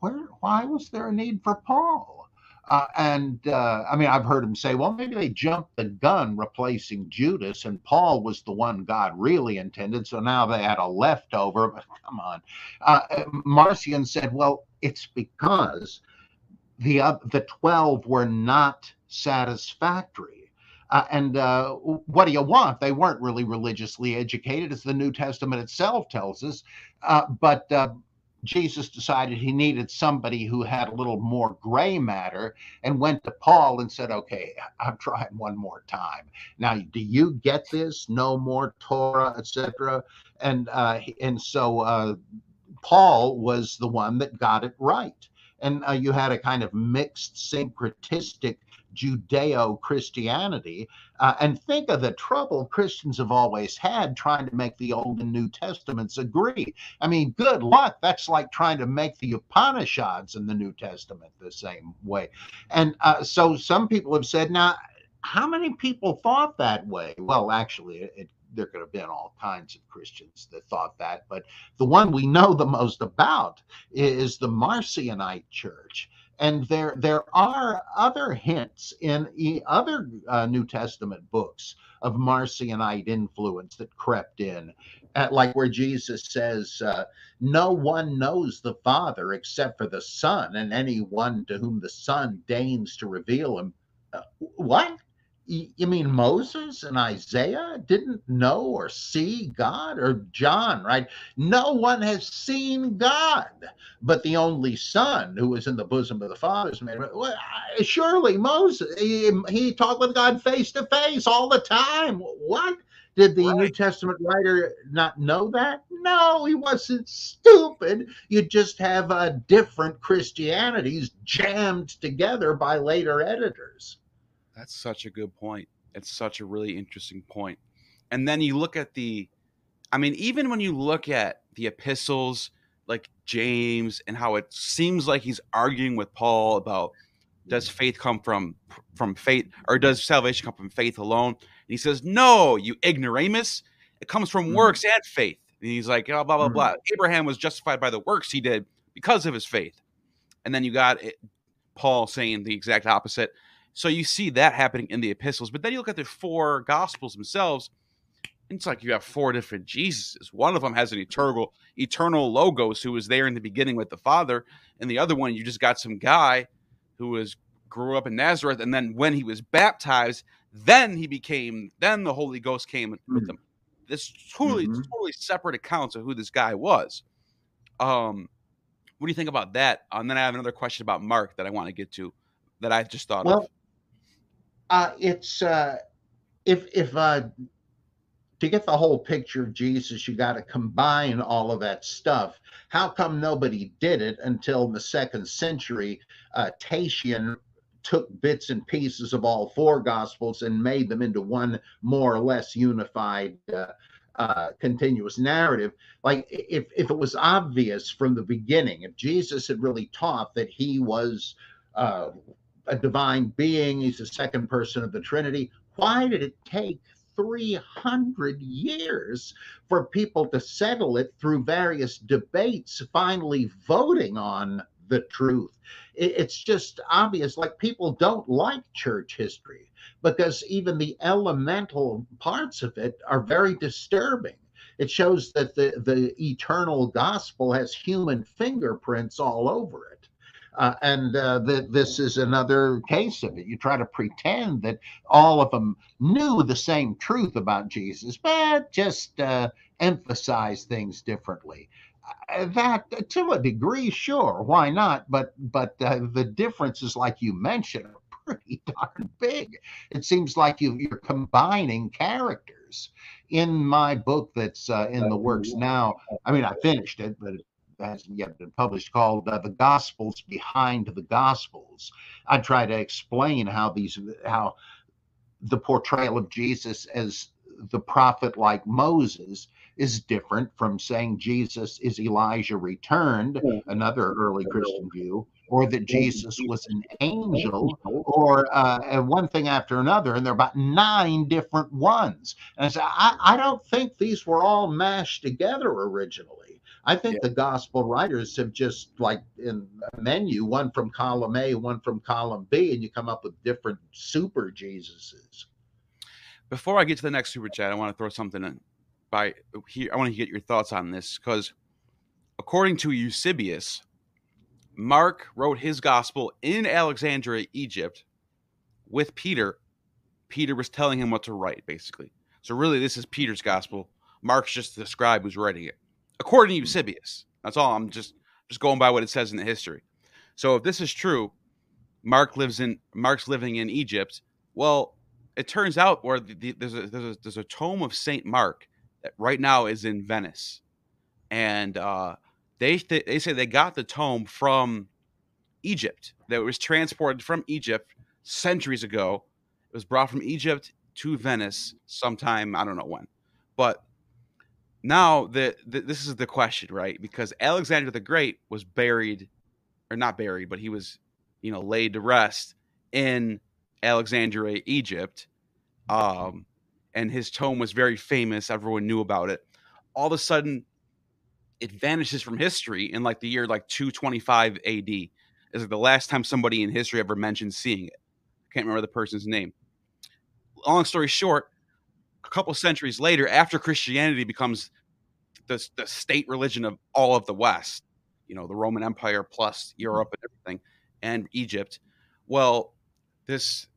where, why was there a need for Paul? Uh, and uh, I mean, I've heard him say, well, maybe they jumped the gun replacing Judas, and Paul was the one God really intended. So now they had a leftover. But come on. Uh, Marcion said, well, it's because the, uh, the 12 were not satisfactory. Uh, and uh, what do you want? They weren't really religiously educated, as the New Testament itself tells us. Uh, but uh, Jesus decided he needed somebody who had a little more gray matter and went to Paul and said, Okay, I'm trying one more time. Now, do you get this? No more Torah, etc. And uh, and so uh, Paul was the one that got it right. And uh, you had a kind of mixed syncretistic Judeo Christianity. Uh, and think of the trouble Christians have always had trying to make the Old and New Testaments agree. I mean, good luck. That's like trying to make the Upanishads in the New Testament the same way. And uh, so some people have said, now, how many people thought that way? Well, actually, it, there could have been all kinds of Christians that thought that, but the one we know the most about is the Marcionite church and there there are other hints in other uh, New Testament books of Marcionite influence that crept in, at, like where Jesus says, uh, "No one knows the Father except for the Son, and anyone to whom the Son deigns to reveal him." Uh, what? You mean Moses and Isaiah didn't know or see God or John, right? No one has seen God, but the only son who was in the bosom of the fathers made well, surely Moses he, he, talked with God face to face all the time. What? Did the right. New Testament writer not know that? No, he wasn't stupid. You just have uh, different Christianities jammed together by later editors. That's such a good point. It's such a really interesting point. And then you look at the, I mean, even when you look at the epistles, like James, and how it seems like he's arguing with Paul about does faith come from from faith or does salvation come from faith alone? And he says, "No, you ignoramus. It comes from mm-hmm. works and faith." And he's like, oh, blah blah mm-hmm. blah. Abraham was justified by the works he did because of his faith. And then you got it, Paul saying the exact opposite. So you see that happening in the epistles. But then you look at the four gospels themselves. It's like you have four different Jesuses. One of them has an eternal, eternal logos who was there in the beginning with the Father, and the other one you just got some guy who was grew up in Nazareth, and then when he was baptized, then he became, then the Holy Ghost came mm-hmm. with him. This totally, mm-hmm. totally separate accounts of who this guy was. Um, what do you think about that? And then I have another question about Mark that I want to get to that I just thought well, of uh, it's uh, if if uh, to get the whole picture of Jesus, you got to combine all of that stuff. How come nobody did it until the second century? Uh, Tatian took bits and pieces of all four gospels and made them into one more or less unified uh, uh, continuous narrative. Like if if it was obvious from the beginning, if Jesus had really taught that he was uh, a divine being, he's the second person of the Trinity. Why did it take 300 years for people to settle it through various debates, finally voting on the truth? It's just obvious, like people don't like church history because even the elemental parts of it are very disturbing. It shows that the, the eternal gospel has human fingerprints all over it. Uh, and uh, that this is another case of it. You try to pretend that all of them knew the same truth about Jesus, but just uh, emphasize things differently. Uh, that, to a degree, sure, why not? But but uh, the differences, like you mentioned, are pretty darn big. It seems like you, you're combining characters. In my book that's uh, in the works now, I mean, I finished it, but hasn't yet been published called uh, "The Gospels Behind the Gospels." I try to explain how these how the portrayal of Jesus as the prophet like Moses is different from saying Jesus is Elijah returned, another early Christian view, or that Jesus was an angel, or uh, one thing after another. And there are about nine different ones. And I said, I, I don't think these were all mashed together originally. I think yeah. the gospel writers have just like in a menu, one from column A, one from column B, and you come up with different super Jesuses. Before I get to the next super chat, I want to throw something in by here. I want to get your thoughts on this because according to Eusebius, Mark wrote his gospel in Alexandria, Egypt, with Peter. Peter was telling him what to write, basically. So really, this is Peter's gospel. Mark's just the scribe who's writing it, according to Eusebius. That's all. I'm just just going by what it says in the history. So if this is true, Mark lives in Mark's living in Egypt. Well, it turns out where the, the, there's a, there's a there's a tome of Saint Mark that right now is in Venice, and uh, they th- they say they got the tome from Egypt. That was transported from Egypt centuries ago. It was brought from Egypt to Venice sometime I don't know when, but now the, the this is the question, right? Because Alexander the Great was buried, or not buried, but he was, you know, laid to rest in Alexandria, Egypt. Um, and his tome was very famous. Everyone knew about it. All of a sudden, it vanishes from history in like the year like 225 AD. Is like the last time somebody in history ever mentioned seeing it. I can't remember the person's name. Long story short, a couple centuries later, after Christianity becomes the, the state religion of all of the West, you know, the Roman Empire plus Europe and everything, and Egypt. Well, this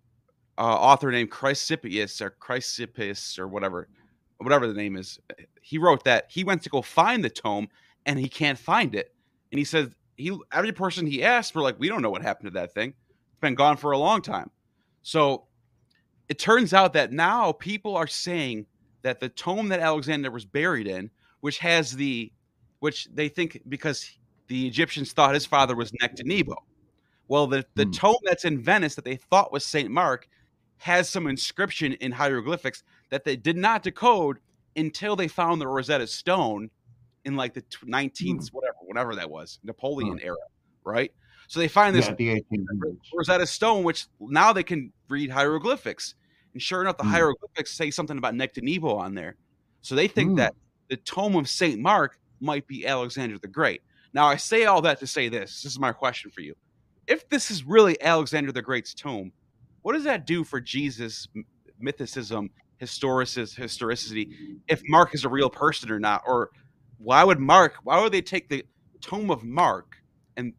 uh, author named Chrysippus or Chrysippus or whatever whatever the name is, he wrote that he went to go find the tome and he can't find it. And he said he every person he asked were like, we don't know what happened to that thing. It's been gone for a long time. So it turns out that now people are saying that the tome that Alexander was buried in, which has the which they think because the Egyptians thought his father was Nectanebo. Well, the, the hmm. tome that's in Venice that they thought was St. Mark has some inscription in hieroglyphics that they did not decode until they found the Rosetta Stone in like the 19th, mm. whatever, whatever that was, Napoleon mm. era, right? So they find this yeah, the Rosetta Stone, which now they can read hieroglyphics. And sure enough, the mm. hieroglyphics say something about Nectanebo on there. So they think hmm. that the tome of St. Mark might be Alexander the Great. Now, I say all that to say this. This is my question for you. If this is really Alexander the Great's tomb, what does that do for Jesus' mythicism historicity if Mark is a real person or not, or why would Mark? Why would they take the tome of Mark and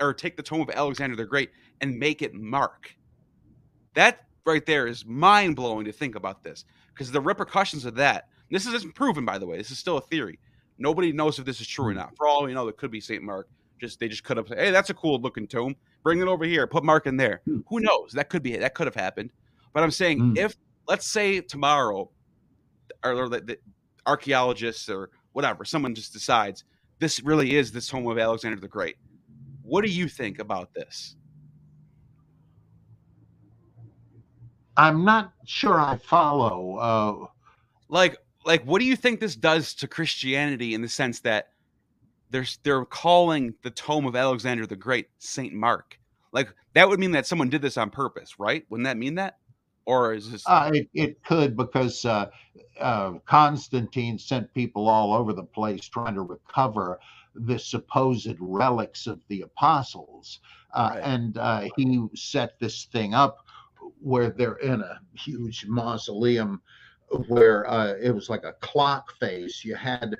or take the tome of Alexander the Great and make it Mark? That right there is mind blowing to think about this because the repercussions of that. This isn't proven, by the way. This is still a theory. Nobody knows if this is true or hmm. not. For all we know, it could be Saint Mark. Just they just could have said, "Hey, that's a cool looking tomb. Bring it over here. Put Mark in there." Hmm. Who knows? That could be it. that could have happened. But I'm saying mm. if let's say tomorrow, or the, the archaeologists or whatever, someone just decides this really is this home of Alexander the Great. What do you think about this? I'm not sure I follow. Uh... Like, like, what do you think this does to Christianity in the sense that they're they're calling the tome of Alexander the Great Saint Mark? Like, that would mean that someone did this on purpose, right? Wouldn't that mean that? or is this? Uh, it, it could because uh, uh, Constantine sent people all over the place trying to recover the supposed relics of the apostles, uh, right. and uh, he set this thing up where they're in a huge mausoleum where uh, it was like a clock face. You had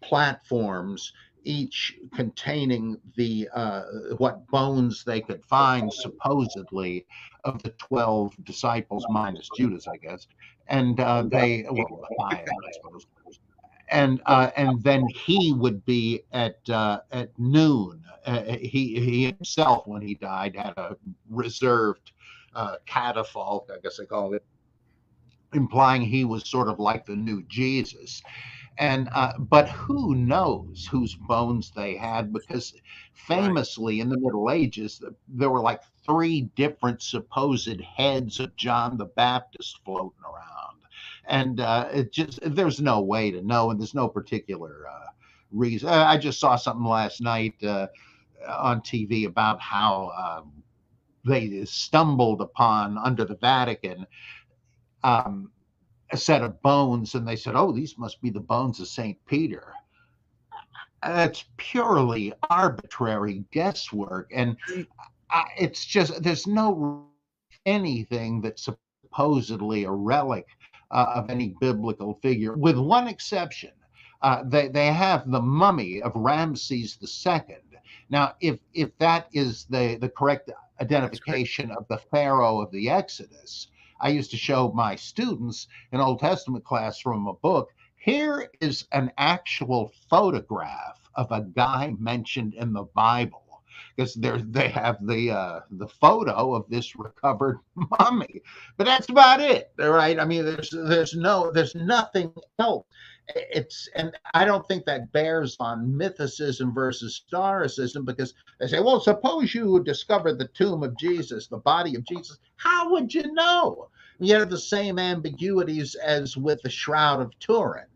platforms each containing the uh, what bones they could find supposedly of the 12 disciples minus judas i guess and uh, they well, five, I suppose. and uh, and then he would be at uh, at noon uh, he he himself when he died had a reserved uh, catafalque i guess they call it implying he was sort of like the new jesus. And uh, but who knows whose bones they had because famously in the middle ages there were like three different supposed heads of john the baptist floating around. And uh, it just there's no way to know and there's no particular uh, reason. I just saw something last night uh, on TV about how um, they stumbled upon under the Vatican um, a set of bones, and they said, "Oh, these must be the bones of Saint Peter." That's purely arbitrary guesswork, and I, it's just there's no anything that's supposedly a relic uh, of any biblical figure, with one exception. Uh, they they have the mummy of Ramses II. Now, if if that is the the correct identification of the Pharaoh of the Exodus, I used to show my students in Old Testament class from a book. Here is an actual photograph of a guy mentioned in the Bible because they have the uh, the photo of this recovered mummy, but that's about it. Right? I mean, there's there's no there's nothing else. It's and I don't think that bears on mythicism versus historicism because they say, well, suppose you discovered the tomb of Jesus, the body of Jesus. How would you know? You have the same ambiguities as with the Shroud of Turin.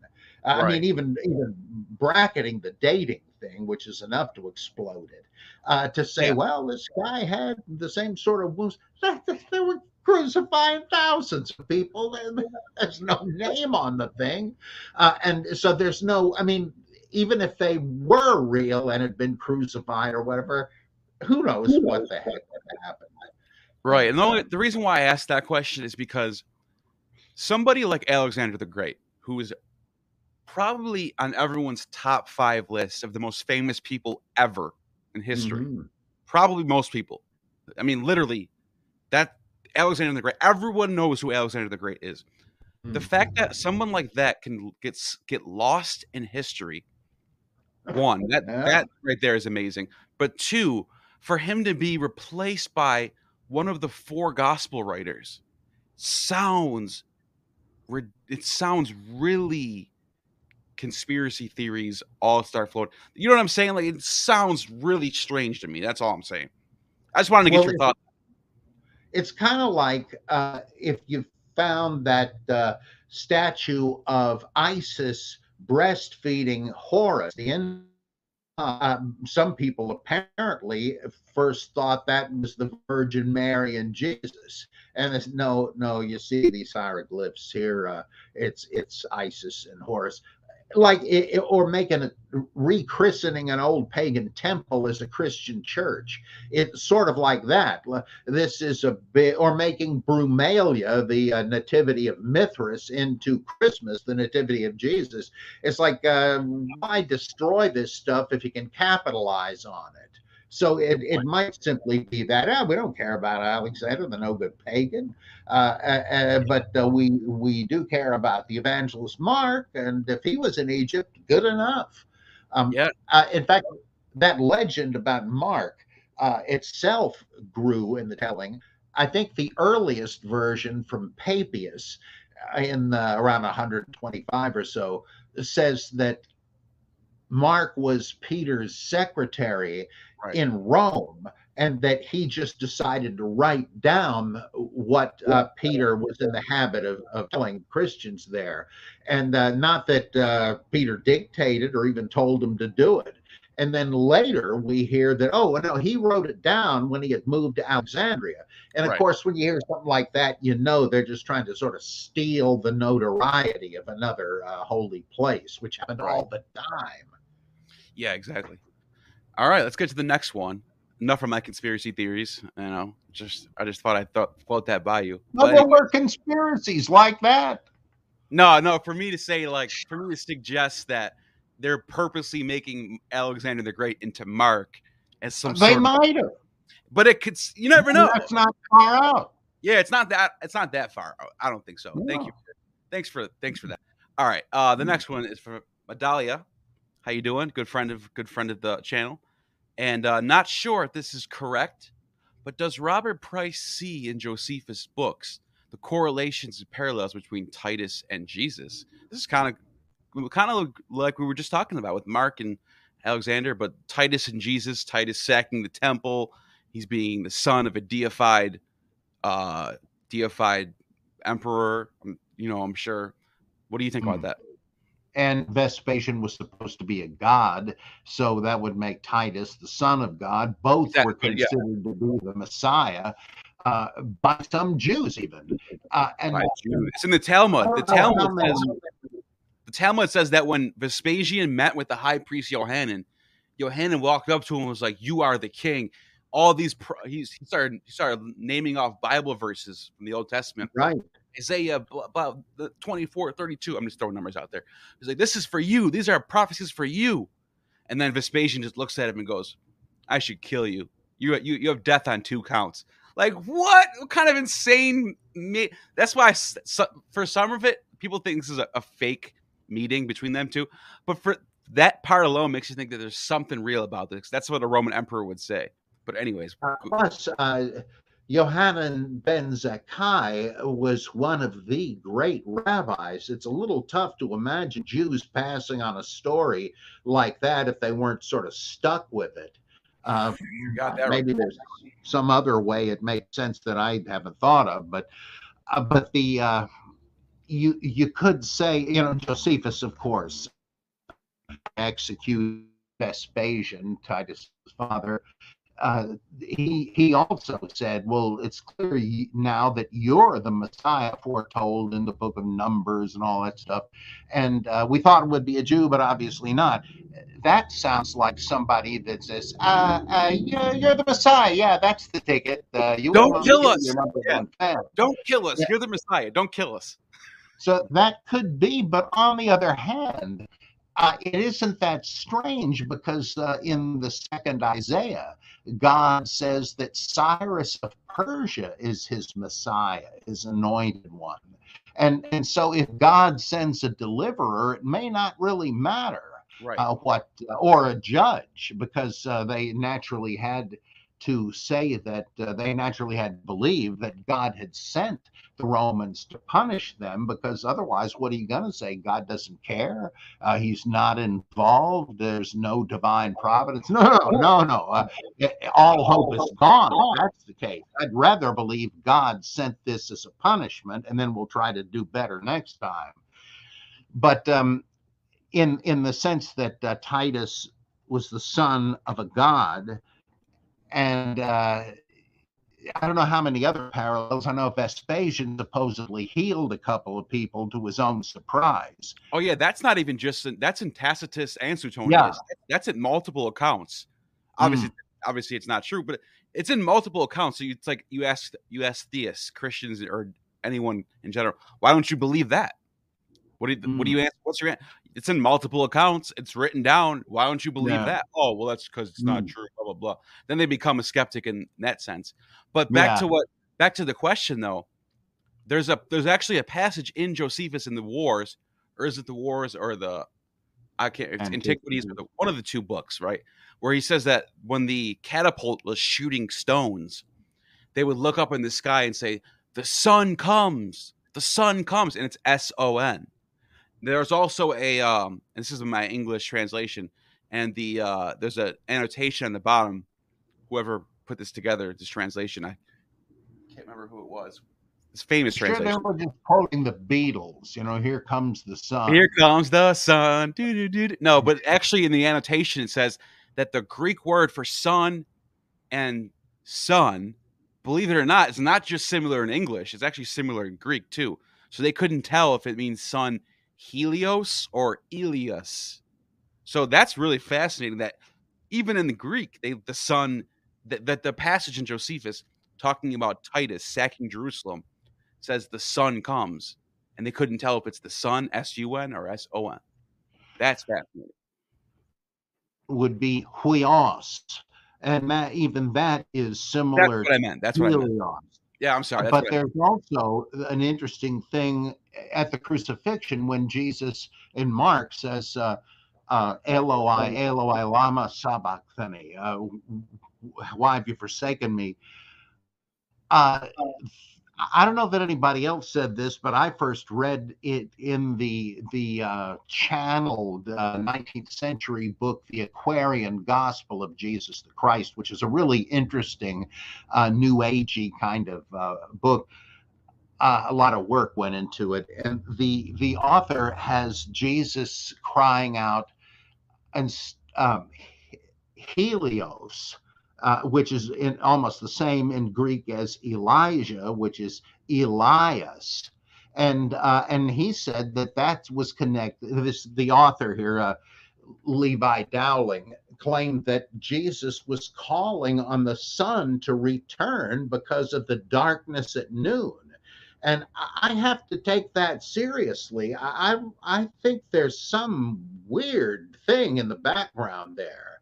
Uh, right. I mean, even even bracketing the dating thing, which is enough to explode it uh, to say, yeah. well, this guy had the same sort of wounds. They were crucifying thousands of people. There's no name on the thing. Uh, and so there's no, I mean, even if they were real and had been crucified or whatever, who knows what the heck would happen. Right. And the, only, the reason why I asked that question is because somebody like Alexander the Great, who is probably on everyone's top five list of the most famous people ever in history. Mm-hmm. Probably most people. I mean, literally, that Alexander the Great. Everyone knows who Alexander the Great is. Mm-hmm. The fact that someone like that can get get lost in history, one that yeah. that right there is amazing. But two, for him to be replaced by one of the four gospel writers sounds it sounds really conspiracy theories all start floating. You know what I'm saying? Like it sounds really strange to me. That's all I'm saying. I just wanted to get well, your thoughts. It's kind of like uh, if you found that uh, statue of Isis breastfeeding Horus, the. Uh, some people apparently first thought that was the Virgin Mary and Jesus, and it's, no, no. You see these hieroglyphs here. Uh, it's it's Isis and Horus like it, or making a rechristening an old pagan temple as a Christian church. It's sort of like that. This is a bit, or making Brumalia, the uh, nativity of Mithras, into Christmas, the nativity of Jesus. It's like, uh, why destroy this stuff if you can capitalize on it? So it, it might simply be that oh, we don't care about Alexander, the no good pagan, uh, uh, uh, but uh, we we do care about the evangelist Mark, and if he was in Egypt, good enough. Um, yeah. Uh, in fact, that legend about Mark uh, itself grew in the telling. I think the earliest version from Papias in around 125 or so says that Mark was Peter's secretary right. in Rome, and that he just decided to write down what uh, Peter was in the habit of, of telling Christians there. And uh, not that uh, Peter dictated or even told him to do it. And then later we hear that, oh, no, he wrote it down when he had moved to Alexandria. And of right. course, when you hear something like that, you know they're just trying to sort of steal the notoriety of another uh, holy place, which happened right. all the time. Yeah, exactly. All right, let's get to the next one. Enough of my conspiracy theories. You know, just I just thought I'd th- float that by you. No, there were conspiracies like that. No, no. For me to say, like, for me to suggest that they're purposely making Alexander the Great into Mark as some. They might have. But it could. You never know. That's not far out. Yeah, it's not that. It's not that far out. I don't think so. No. Thank you. Thanks for. Thanks for that. All right. Uh, the mm. next one is for Adalia. How you doing? Good friend of good friend of the channel, and uh, not sure if this is correct, but does Robert Price see in Josephus' books the correlations and parallels between Titus and Jesus? This is kind of kind of like we were just talking about with Mark and Alexander, but Titus and Jesus. Titus sacking the temple. He's being the son of a deified, uh, deified emperor. Um, you know, I'm sure. What do you think mm. about hmm. that? And Vespasian was supposed to be a god, so that would make Titus the son of God. Both were considered yeah. to be the Messiah. Uh, by some Jews, even. Uh, and it's in the Talmud. The Talmud says the Talmud says that when Vespasian met with the high priest Johanan, Johanan walked up to him and was like, "You are the king." All these pro- he's, he started he started naming off Bible verses from the Old Testament. Right. Isaiah about the 24, 32. I'm just throwing numbers out there. He's like, This is for you. These are prophecies for you. And then Vespasian just looks at him and goes, I should kill you. You you, you have death on two counts. Like, what? what kind of insane? Me- That's why, so, for some of it, people think this is a, a fake meeting between them two. But for that part alone makes you think that there's something real about this. That's what a Roman emperor would say. But anyways, uh, plus uh, Yohanan ben Zakkai was one of the great rabbis. It's a little tough to imagine Jews passing on a story like that if they weren't sort of stuck with it. Uh, maybe right. there's some other way it makes sense that I haven't thought of, but uh, but the uh, you you could say you know Josephus, of course, execute Vespasian, Titus' father, uh, he he also said, "Well, it's clear now that you're the Messiah foretold in the Book of Numbers and all that stuff." And uh, we thought it would be a Jew, but obviously not. That sounds like somebody that says, uh, uh you're, you're, the Messiah. Yeah, that's the ticket. Uh, you don't kill us. Yeah. Don't kill us. Yeah. You're the Messiah. Don't kill us." So that could be, but on the other hand, uh, it isn't that strange because uh, in the second Isaiah, God says that Cyrus of Persia is his Messiah, his anointed one. And, and so if God sends a deliverer, it may not really matter right. uh, what, or a judge, because uh, they naturally had to say that uh, they naturally had believed that God had sent the Romans to punish them because otherwise, what are you going to say? God doesn't care. Uh, he's not involved. There's no divine providence. No, no, no, no. Uh, all hope is gone. That's the case. I'd rather believe God sent this as a punishment, and then we'll try to do better next time. But um, in in the sense that uh, Titus was the son of a god and uh, I don't know how many other parallels. I know Vespasian supposedly healed a couple of people to his own surprise. Oh yeah, that's not even just in, that's in Tacitus and Suetonius. Yeah. That's in multiple accounts. Obviously, mm. obviously it's not true, but it's in multiple accounts. So it's like you ask you ask theists, Christians, or anyone in general, why don't you believe that? What do you, mm. what do you answer? What's your answer? It's in multiple accounts. It's written down. Why don't you believe yeah. that? Oh, well, that's because it's mm. not true. Blah blah blah. Then they become a skeptic in that sense. But back yeah. to what back to the question though. There's a there's actually a passage in Josephus in the Wars, or is it the Wars or the I can't it's Antiquities or the, one of the two books, right? Where he says that when the catapult was shooting stones, they would look up in the sky and say, "The sun comes, the sun comes," and it's S O N there's also a um, and this is my English translation, and the uh, there's an annotation on the bottom. Whoever put this together, this translation, I can't remember who it was. This famous sure translation. They were just quoting the Beatles. You know, here comes the sun. Here comes the sun. No, but actually, in the annotation, it says that the Greek word for sun and sun, believe it or not, is not just similar in English. It's actually similar in Greek too. So they couldn't tell if it means sun Helios or Elias. So that's really fascinating that even in the Greek, they the sun that, that the passage in Josephus talking about Titus sacking Jerusalem says the sun comes, and they couldn't tell if it's the sun S U N or S O N. That's fascinating. Would be huios, and that even that is similar. That's what I meant. That's what I meant. Yeah, I'm sorry. but there's also an interesting thing at the crucifixion when Jesus in Mark says, uh, uh, Eloi, Eloi, lama sabachthani. Uh, why have you forsaken me? Uh, I don't know that anybody else said this, but I first read it in the the uh, channeled uh, 19th century book, The Aquarian Gospel of Jesus the Christ, which is a really interesting uh, New Agey kind of uh, book. uh, a lot of work went into it, and the the author has Jesus crying out, and um, Helios, uh, which is in almost the same in Greek as Elijah, which is Elias, and uh, and he said that that was connected. This the author here, uh, Levi Dowling, claimed that Jesus was calling on the sun to return because of the darkness at noon and I have to take that seriously. I I think there's some weird thing in the background there,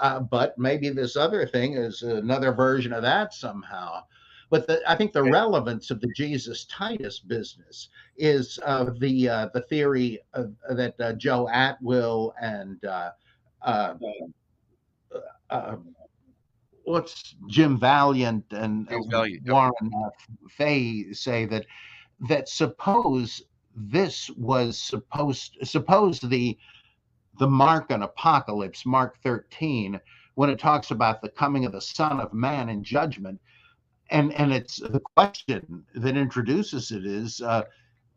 uh, but maybe this other thing is another version of that somehow. But the, I think the relevance of the Jesus Titus business is uh, the uh, the theory of, that uh, Joe Atwill and uh, uh, what's Jim Valliant and Valliant, Warren uh, Fahy say that that suppose this was supposed suppose the the Markan apocalypse mark 13 when it talks about the coming of the son of man in judgment and and it's the question that introduces it is uh,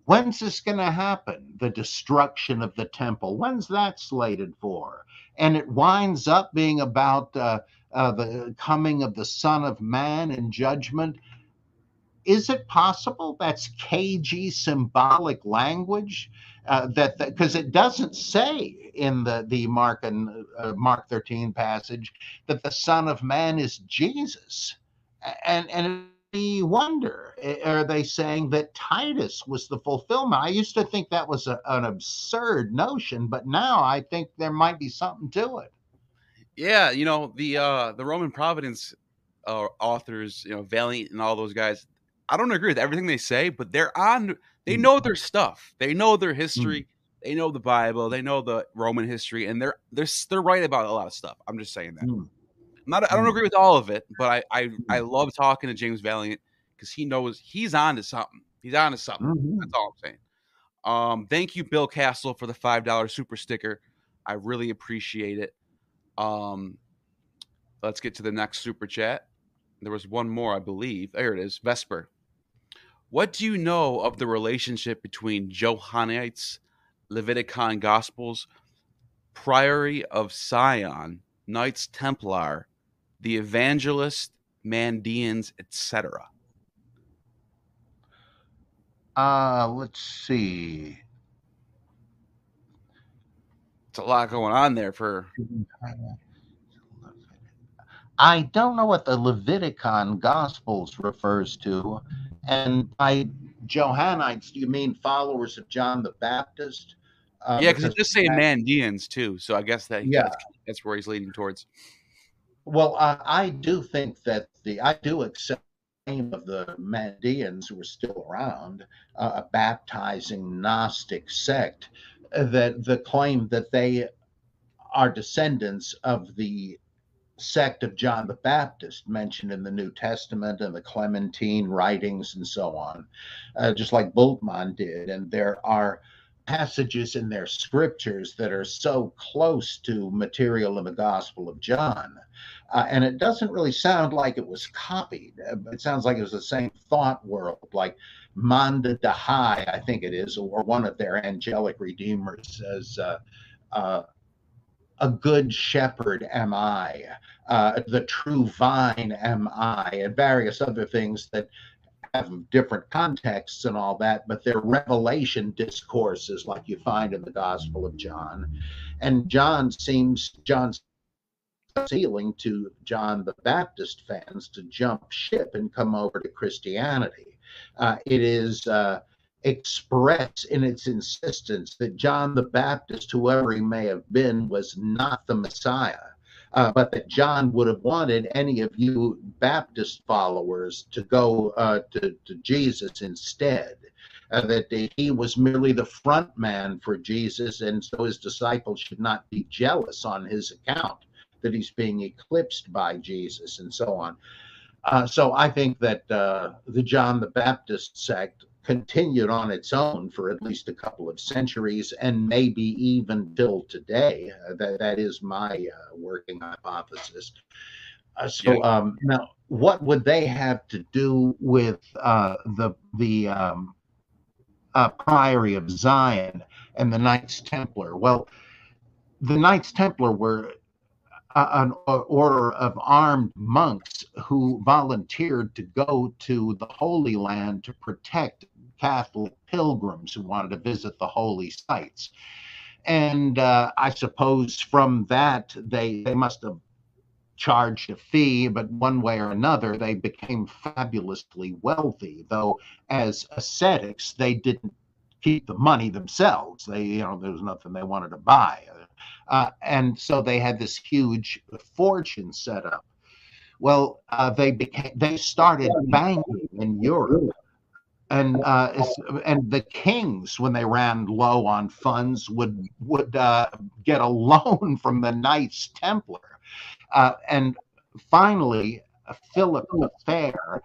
when's this going to happen the destruction of the temple when's that slated for and it winds up being about uh, uh, the coming of the Son of Man in judgment. Is it possible that's cagey symbolic language? Uh, that because it doesn't say in the the Mark and uh, Mark 13 passage that the Son of Man is Jesus, and and we wonder are they saying that Titus was the fulfillment? I used to think that was a, an absurd notion, but now I think there might be something to it. Yeah, you know the uh the Roman Providence uh, authors, you know Valliant and all those guys. I don't agree with everything they say, but they're on. They mm. know their stuff. They know their history. Mm. They know the Bible. They know the Roman history, and they're they're they're right about a lot of stuff. I'm just saying that. Mm. not. I don't mm. agree with all of it, but I I, I mm. love talking to James Valliant because he knows he's on to something. He's on to something. Mm-hmm. That's all I'm saying. Um, thank you, Bill Castle, for the five dollar super sticker. I really appreciate it. Um, let's get to the next super chat. There was one more, I believe. There it is. Vesper. What do you know of the relationship between Johannites, Levitikon Gospels, Priory of Sion, Knights Templar, the Evangelist, Mandeans, etc.? Uh, let's see. It's a lot going on there for. I don't know what the Levitikon Gospels refers to. And by Johannites, do you mean followers of John the Baptist? Uh, yeah, because it's just saying Mandeans too. So I guess that yeah. That's, that's where he's leading towards. Well, uh, I do think that the I do accept the name of the Mandeans who are still around, uh, a baptizing Gnostic sect that the claim that they are descendants of the sect of John the Baptist mentioned in the New Testament and the Clementine writings and so on, uh, just like Bultmann did. And there are passages in their scriptures that are so close to material in the Gospel of John. Uh, and it doesn't really sound like it was copied. It sounds like it was the same thought world, like Manda Dahai, I think it is, or one of their angelic redeemers says, uh, uh, A good shepherd am I, uh, the true vine am I, and various other things that have different contexts and all that, but they're revelation discourses like you find in the Gospel of John. And John seems, John's appealing to John the Baptist fans to jump ship and come over to Christianity. Uh, it is uh, expressed in its insistence that John the Baptist, whoever he may have been, was not the Messiah. Uh, but that John would have wanted any of you Baptist followers to go uh, to, to, Jesus instead. Uh, that he was merely the front man for Jesus, and so his disciples should not be jealous on his account that he's being eclipsed by Jesus, and so on. Uh, so I think that uh, the John the Baptist sect continued on its own for at least a couple of centuries and maybe even till today. Uh, that, that is my uh, working hypothesis. Uh, so um, now, what would they have to do with uh, the the um, uh, Priory of Sion and the Knights Templar? Well, the Knights Templar were uh, an order of armed monks who volunteered to go to the Holy Land to protect Catholic pilgrims who wanted to visit the holy sites. And uh, I suppose from that, they, they must have charged a fee, but one way or another, they became fabulously wealthy. Though, as ascetics, they didn't keep the money themselves. They, you know, there was nothing they wanted to buy. Uh, and so they had this huge fortune set up. Well, uh, they became they started banking in Europe, and uh, and the kings, when they ran low on funds, would would uh, get a loan from the Knights Templar, uh, and finally Philip the Fair,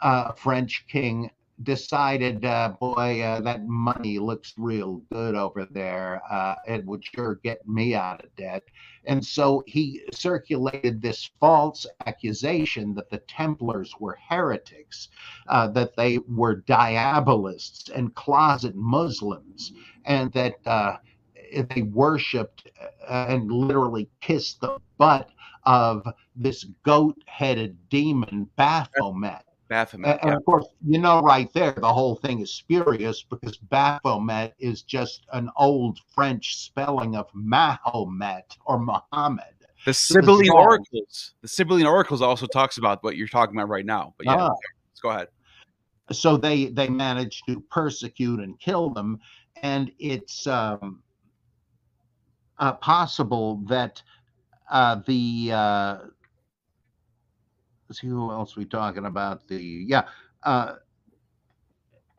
uh, French king, decided, uh, boy, uh, that money looks real good over there. Uh, it would sure get me out of debt. And so he circulated this false accusation that the Templars were heretics, uh, that they were diabolists and closet Muslims, and that uh, they worshiped uh, and literally kissed the butt of this goat headed demon Baphomet Baphomet. And, yeah. of course, you know, right there, the whole thing is spurious because Baphomet is just an old French spelling of Mahomet or Muhammad. The Sibylline oracles. The Sibylline oracles also talks about what you're talking about right now. But yeah, ah. let's go ahead. So they they managed to persecute and kill them, and it's um, uh, possible that uh, the uh, see who else we talking about. The yeah, uh,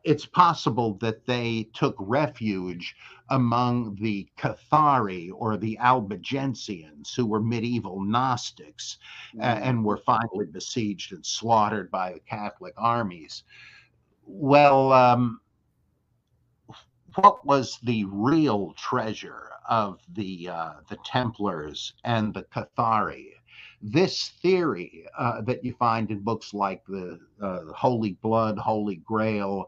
it's possible that they took refuge among the Cathari or the Albigensians, who were medieval Gnostics mm-hmm. uh, and were finally besieged and slaughtered by the Catholic armies. Well, um, what was the real treasure of the uh, the Templars and the Cathari? This theory uh, that you find in books like the uh, Holy Blood, Holy Grail,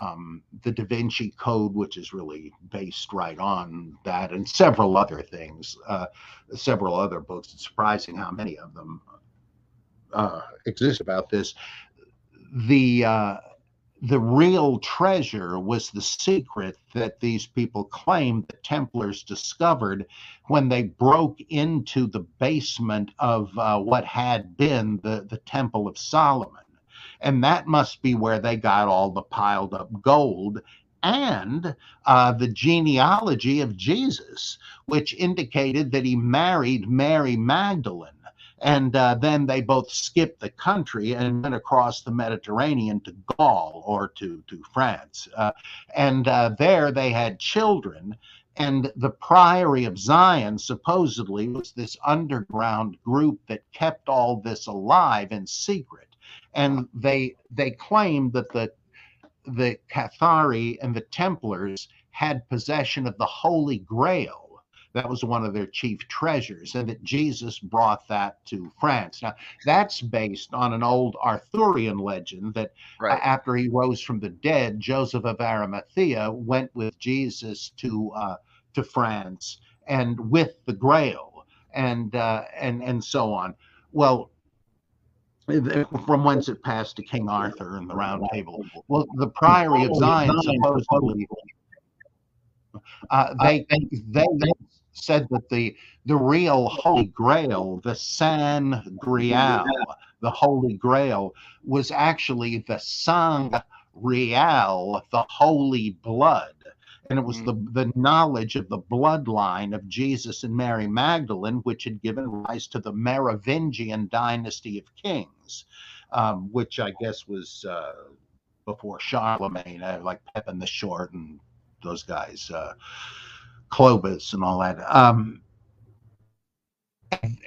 um, the Da Vinci Code, which is really based right on that, and several other things, uh, several other books. It's surprising how many of them uh, exist about this. The uh, the real treasure was the secret that these people claimed the Templars discovered when they broke into the basement of uh, what had been the, the Temple of Solomon. And that must be where they got all the piled up gold and uh, the genealogy of Jesus, which indicated that he married Mary Magdalene and uh, then they both skipped the country and went across the Mediterranean to Gaul or to, to France. Uh, and uh, there they had children. And the Priory of Sion supposedly was this underground group that kept all this alive in secret. And they they claimed that the the Cathari and the Templars had possession of the Holy Grail that was one of their chief treasures, and that Jesus brought that to France. Now, that's based on an old Arthurian legend that right. uh, after he rose from the dead, Joseph of Arimathea went with Jesus to uh, to France and with the Grail and uh, and and so on. Well, from whence it passed to King Arthur and the Round Table. Well, the Priory of Sion supposedly uh, they, they, they said that the the real Holy Grail, the San Grial, the Holy Grail, was actually the Sang Real, the Holy Blood. And it was mm-hmm. the, the knowledge of the bloodline of Jesus and Mary Magdalene, which had given rise to the Merovingian dynasty of kings, um, which I guess was uh, before Charlemagne, uh, like Pepin the Short and those guys. Uh, Clovis and all that. Um,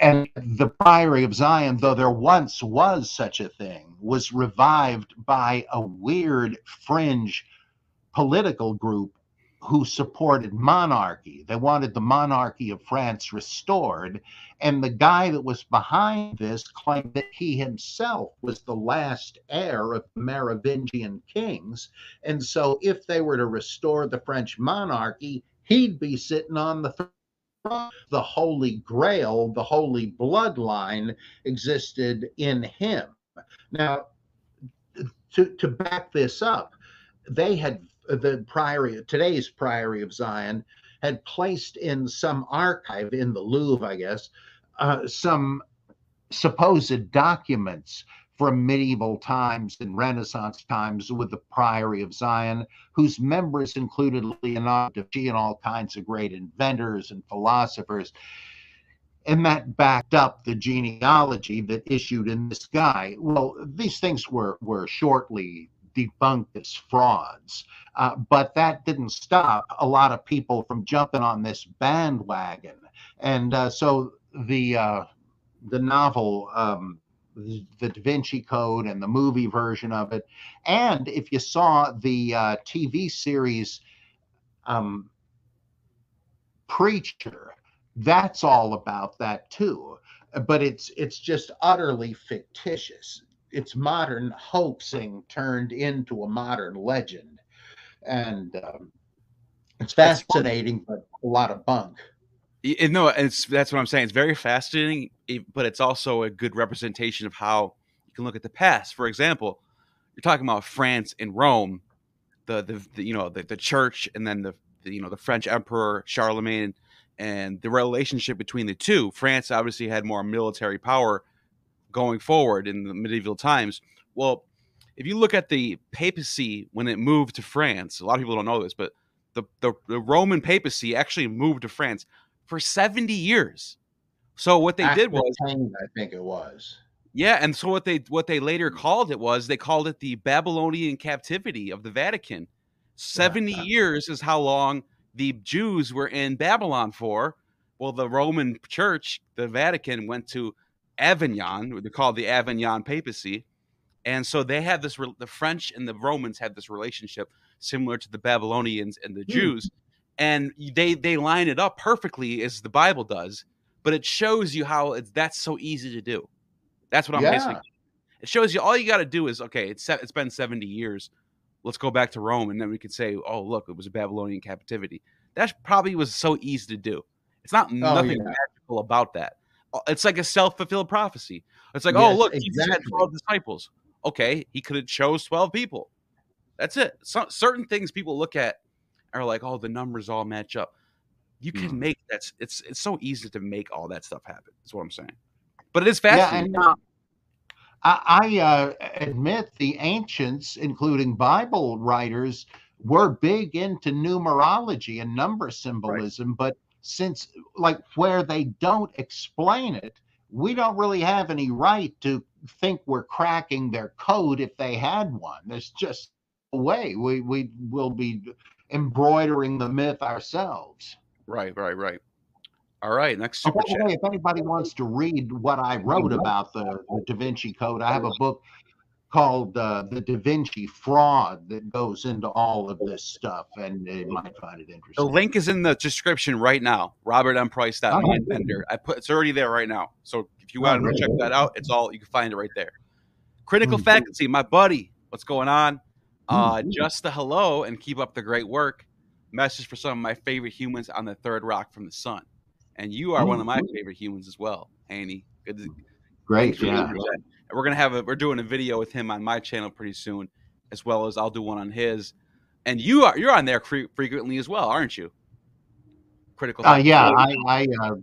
and the Priory of Sion, though there once was such a thing, was revived by a weird fringe political group who supported monarchy. They wanted the monarchy of France restored. And the guy that was behind this claimed that he himself was the last heir of Merovingian kings. And so, if they were to restore the French monarchy, he'd be sitting on the throne. The Holy Grail, the holy bloodline existed in him. Now, to, to back this up, they had the priory, today's priory of Sion, had placed in some archive in the Louvre, I guess, uh, some supposed documents from medieval times and Renaissance times with the Priory of Sion, whose members included Leonardo da Vinci and all kinds of great inventors and philosophers. And that backed up the genealogy that issued in this guy. Well, these things were, were shortly debunked as frauds. Uh, but that didn't stop a lot of people from jumping on this bandwagon. And uh, so the uh, the novel, um, the Da Vinci Code, and the movie version of it, and if you saw the uh, TV series um, Preacher, that's all about that too. But it's it's just utterly fictitious it's modern hoaxing turned into a modern legend, and um, it's fascinating, but a lot of bunk. no, it's that's what I'm saying. It's very fascinating, but it's also a good representation of how you can look at the past. For example, you're talking about France and Rome, the the, the you know the, the church, and then the, the you know the French Emperor Charlemagne, and the relationship between the two. France obviously had more military power going forward in the medieval times. Well, if you look at the papacy when it moved to France, a lot of people don't know this, but the, the, the Roman papacy actually moved to France for 70 years. So what they did was I think it was. Yeah, and so what they what they later called it was they called it the Babylonian captivity of the Vatican. 70 yeah. years is how long the Jews were in Babylon for. Well, the Roman Church, the Vatican, went to Avignon, they called the Avignon papacy. And so they had this, the French and the Romans had this relationship similar to the Babylonians and the hmm. Jews. And they, they line it up perfectly as the Bible does, but it shows you how it's, that's so easy to do. That's what I'm yeah. basically. It shows you all you got to do is okay. It's it's been 70 years. Let's go back to Rome, and then we could say, oh look, it was a Babylonian captivity. That probably was so easy to do. It's not oh, nothing yeah. magical about that. It's like a self-fulfilled prophecy. It's like, oh, yes, oh look, exactly. Jesus had 12 disciples. Okay, he could have chose 12 people. That's it. So, certain things people look at are like, oh, the numbers all match up. You can mm. make that's It's it's so easy to make all that stuff happen. That's what I'm saying. But it is fascinating. Yeah, and, uh, I, I uh, admit the ancients, including Bible writers, were big into numerology and number symbolism, right. but since like where they don't explain it we don't really have any right to think we're cracking their code if they had one there's just a way we we will be embroidering the myth ourselves right right right all right next super oh, chat. if anybody wants to read what i wrote about the, the da vinci code i have a book called uh, the Da Vinci Fraud that goes into all of this stuff, and you might find it interesting. The link is in the description right now. Robert M. Price. That oh, vendor. I put it's already there right now. So if you want oh, to check that out, it's all you can find it right there. Critical mm-hmm. faculty, my buddy. What's going on? Uh, mm-hmm. Just a hello and keep up the great work. Message for some of my favorite humans on the third rock from the sun, and you are mm-hmm. one of my mm-hmm. favorite humans as well, Haney. Good. To, Great. Yeah we're gonna have a we're doing a video with him on my channel pretty soon, as well as I'll do one on his. And you are you're on there fre- frequently as well, aren't you? Critical. Uh, yeah, I I uh,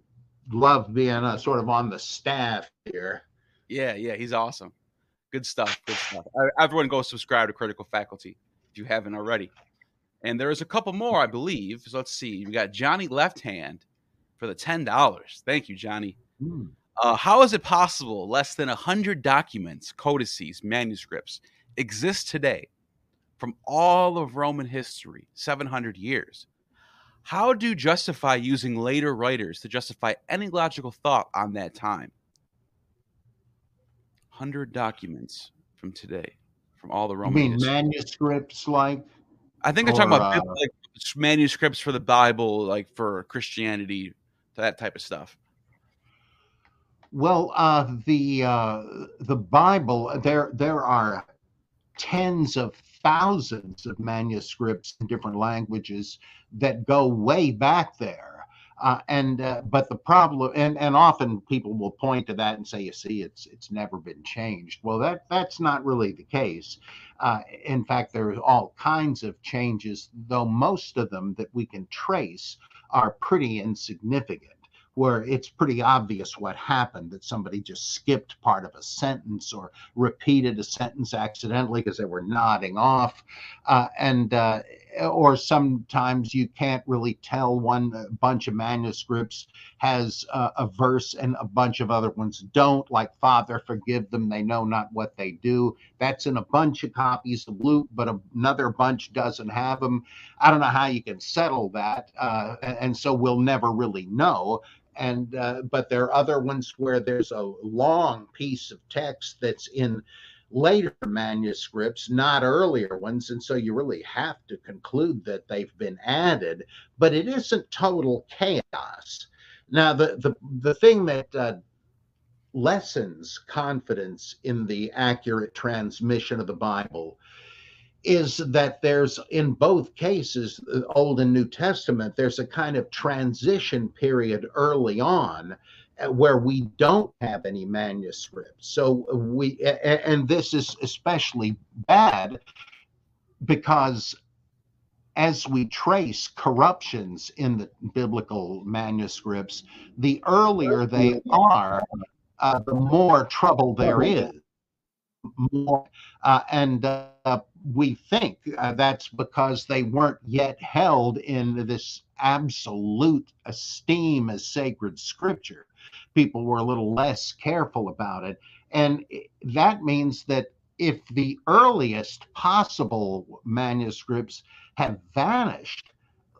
love being uh, sort of on the staff here. Yeah, yeah, he's awesome. Good stuff. Good stuff. Everyone go subscribe to Critical Faculty if you haven't already. And there's a couple more, I believe. So let's see. We got Johnny Left Hand for the ten dollars. Thank you, Johnny. Mm. Uh, how is it possible less than 100 documents, codices, manuscripts exist today from all of Roman history, 700 years? How do you justify using later writers to justify any logical thought on that time? 100 documents from today, from all the Roman You mean history. manuscripts like? I think they're talking about uh, like manuscripts for the Bible, like for Christianity, that type of stuff. Well, uh, the uh, the Bible there there are tens of thousands of manuscripts in different languages that go way back there. Uh, and uh, but the problem and and often people will point to that and say you see it's it's never been changed. Well that that's not really the case. Uh, in fact there are all kinds of changes though most of them that we can trace are pretty insignificant where it's pretty obvious what happened that somebody just skipped part of a sentence or repeated a sentence accidentally because they were nodding off. Uh, and uh, or sometimes you can't really tell one bunch of manuscripts has uh, a verse and a bunch of other ones don't. Like father forgive them. They know not what they do. That's in a bunch of copies of luke but another bunch doesn't have them i don't know how you can settle that uh, and so we'll never really know. And uh, but there are other ones where there's a long piece of text that's in later manuscripts, not earlier ones. And so you really have to conclude that they've been added, but it isn't total chaos. Now, the, the, the thing that uh, lessens confidence in the accurate transmission of the Bible is that there's in both cases the old and new testament there's a kind of transition period early on where we don't have any manuscripts. So we, and this is especially bad because as we trace corruptions in the biblical manuscripts, the earlier they are, uh, the more trouble there is. More, uh, and uh, we think uh, that's because they weren't yet held in this absolute esteem as sacred scripture people were a little less careful about it. And that means that if the earliest possible manuscripts have vanished,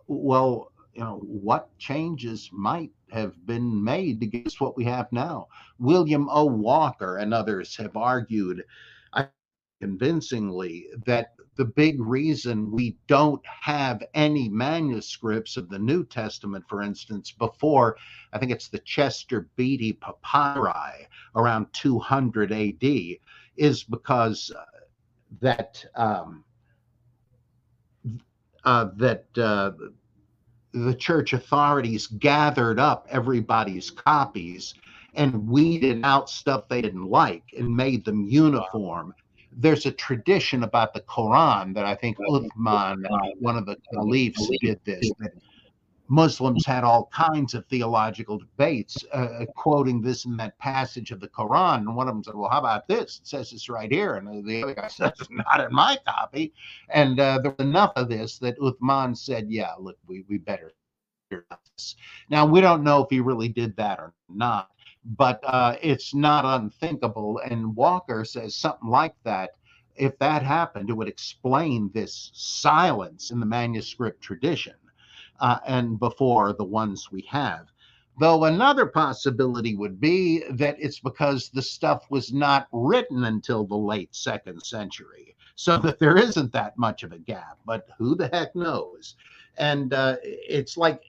well, you know, what changes might have been made to get us what we have now? William O. Walker and others have argued convincingly that the big reason we don't have any manuscripts of the New Testament, for instance, before I think it's the Chester Beatty papyri around 200 AD, is because uh, that um, uh, that uh, the church authorities gathered up everybody's copies and weeded out stuff they didn't like and made them uniform there's a tradition about the Quran that I think Uthman, one of the caliphs, did this. That Muslims had all kinds of theological debates, uh, quoting this and that passage of the Quran. And one of them said, "Well, how about this? It says this right here." And the other guy says, "Not in my copy." And uh, there was enough of this that Uthman said, "Yeah, look, we we better." Hear this. Now we don't know if he really did that or not but uh, it's not unthinkable. And Walker says something like that. If that happened, it would explain this silence in the manuscript tradition uh, and before the ones we have. Though another possibility would be that it's because the stuff was not written until the late second century, so that there isn't that much of a gap. But who the heck knows? And uh, it's like,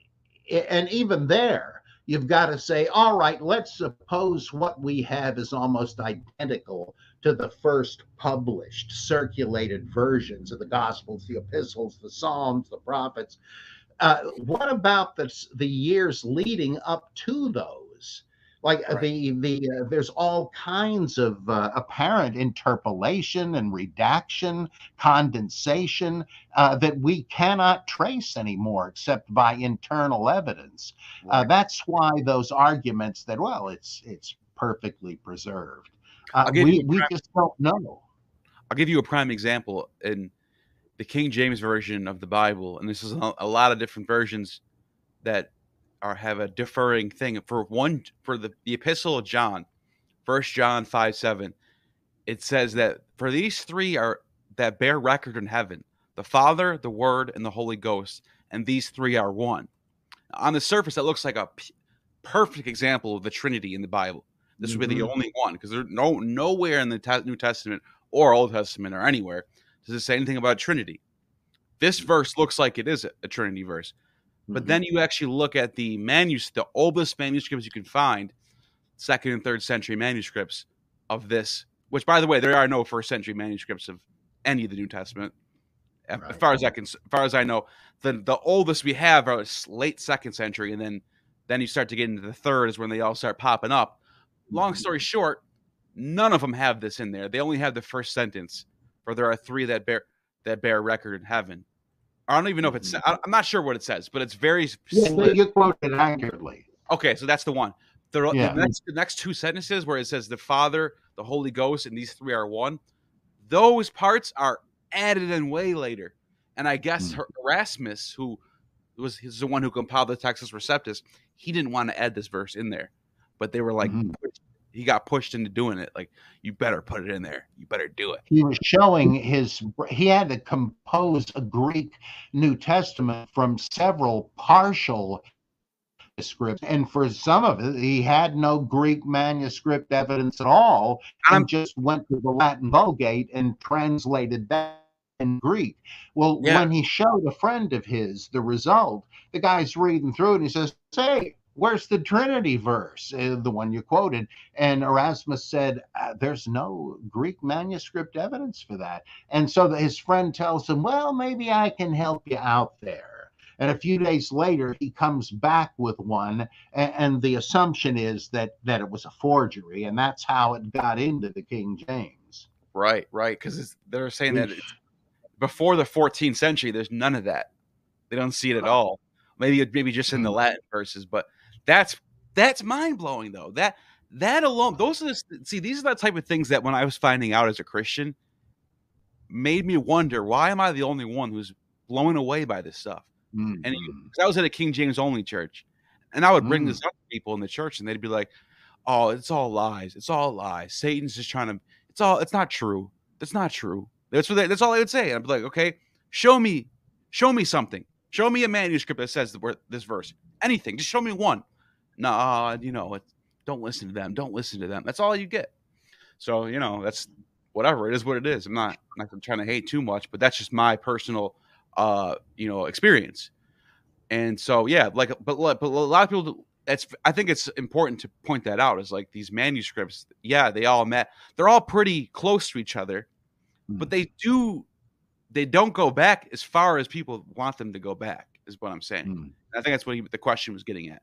and even there, you've got to say, all right, let's suppose what we have is almost identical to the first published, circulated versions of the Gospels, the epistles, the Psalms, the prophets. Uh, what about the, the years leading up to those? Like uh, right. the the uh, there's all kinds of uh, apparent interpolation and redaction condensation uh, that we cannot trace anymore except by internal evidence uh, right. that's why those arguments that well it's it's perfectly preserved uh, we, we just don't know i'll give you a prime example in the king james version of the bible and this is a lot of different versions that are have a differing thing for one for the, the epistle of John, First John five seven, it says that for these three are that bear record in heaven, the Father, the Word, and the Holy Ghost, and these three are one. On the surface, that looks like a p- perfect example of the Trinity in the Bible. This would be the mm-hmm. only one because there's no nowhere in the te- New Testament or Old Testament or anywhere does it say anything about Trinity. This verse looks like it is a, a Trinity verse. But Mhm. then you actually look at the manus, the oldest manuscripts you can find, second and third century manuscripts of this. Which, by the way, there are no first century manuscripts of any of the New Testament, as far as I can, as far as I know. The the oldest we have are late second century, and then then you start to get into the third is when they all start popping up. Long Mhm. story short, none of them have this in there. They only have the first sentence, for there are three that bear that bear record in heaven. I don't even know if it's. I'm not sure what it says, but it's very. Yeah, you quoted accurately. Okay, so that's the one. The, Yeah. the, next, the next two sentences where it says the Father, the Holy Ghost, and these three are one, those parts are added in way later. And I guess her, Erasmus, who was the one who compiled the Textus Receptus, he didn't want to add this verse in there, but they were like, Mhm. He got pushed into doing it. Like, you better put it in there. You better do it. He was showing his, he had to compose a Greek New Testament from several partial scripts. And for some of it, he had no Greek manuscript evidence at all I'm- and just went to the Latin Vulgate and translated that in Greek. Well, Yeah. when he showed a friend of his the result, the guy's reading through it and he says, Say, where's the Trinity verse, uh, the one you quoted? And Erasmus said, uh, There's no Greek manuscript evidence for that. And so his friend tells him, Well, maybe I can help you out there. And a few days later, he comes back with one, and, and the assumption is that that it was a forgery, and that's how it got into the King James. Right, right. Because they're saying that it's, before the 14th century, there's none of that. They don't see it at all. Maybe maybe just in the Mhm. Latin verses, but that's that's mind blowing though. That that alone, those are the see these are the type of things that when I was finding out as a Christian made me wonder why am I the only one who's blown away by this stuff? And Mhm. because I was at a King James only church, and I would bring Mm. this up to people in the church, and they'd be like, "Oh, it's all lies. It's all lies. Satan's just trying to. It's all. It's not true. That's not true. That's what. They, that's all I would say." And I'd be like, "Okay, show me, show me something. Show me a manuscript that says the this verse. Anything. Just show me one. Nah, you know, don't listen to them. Don't listen to them. That's all you get. So you know, that's whatever. It is what it is. I'm not, I'm not trying to hate too much, but that's just my personal, uh, you know, experience. And so, yeah, like, but but a lot of people. That's I think it's important to point that out. Is like these manuscripts. Yeah, they all met. They're all pretty close to each other, but they do. They don't go back as far as people want them to go back. Is what I'm saying. Mhm. I think that's what he, the question was getting at.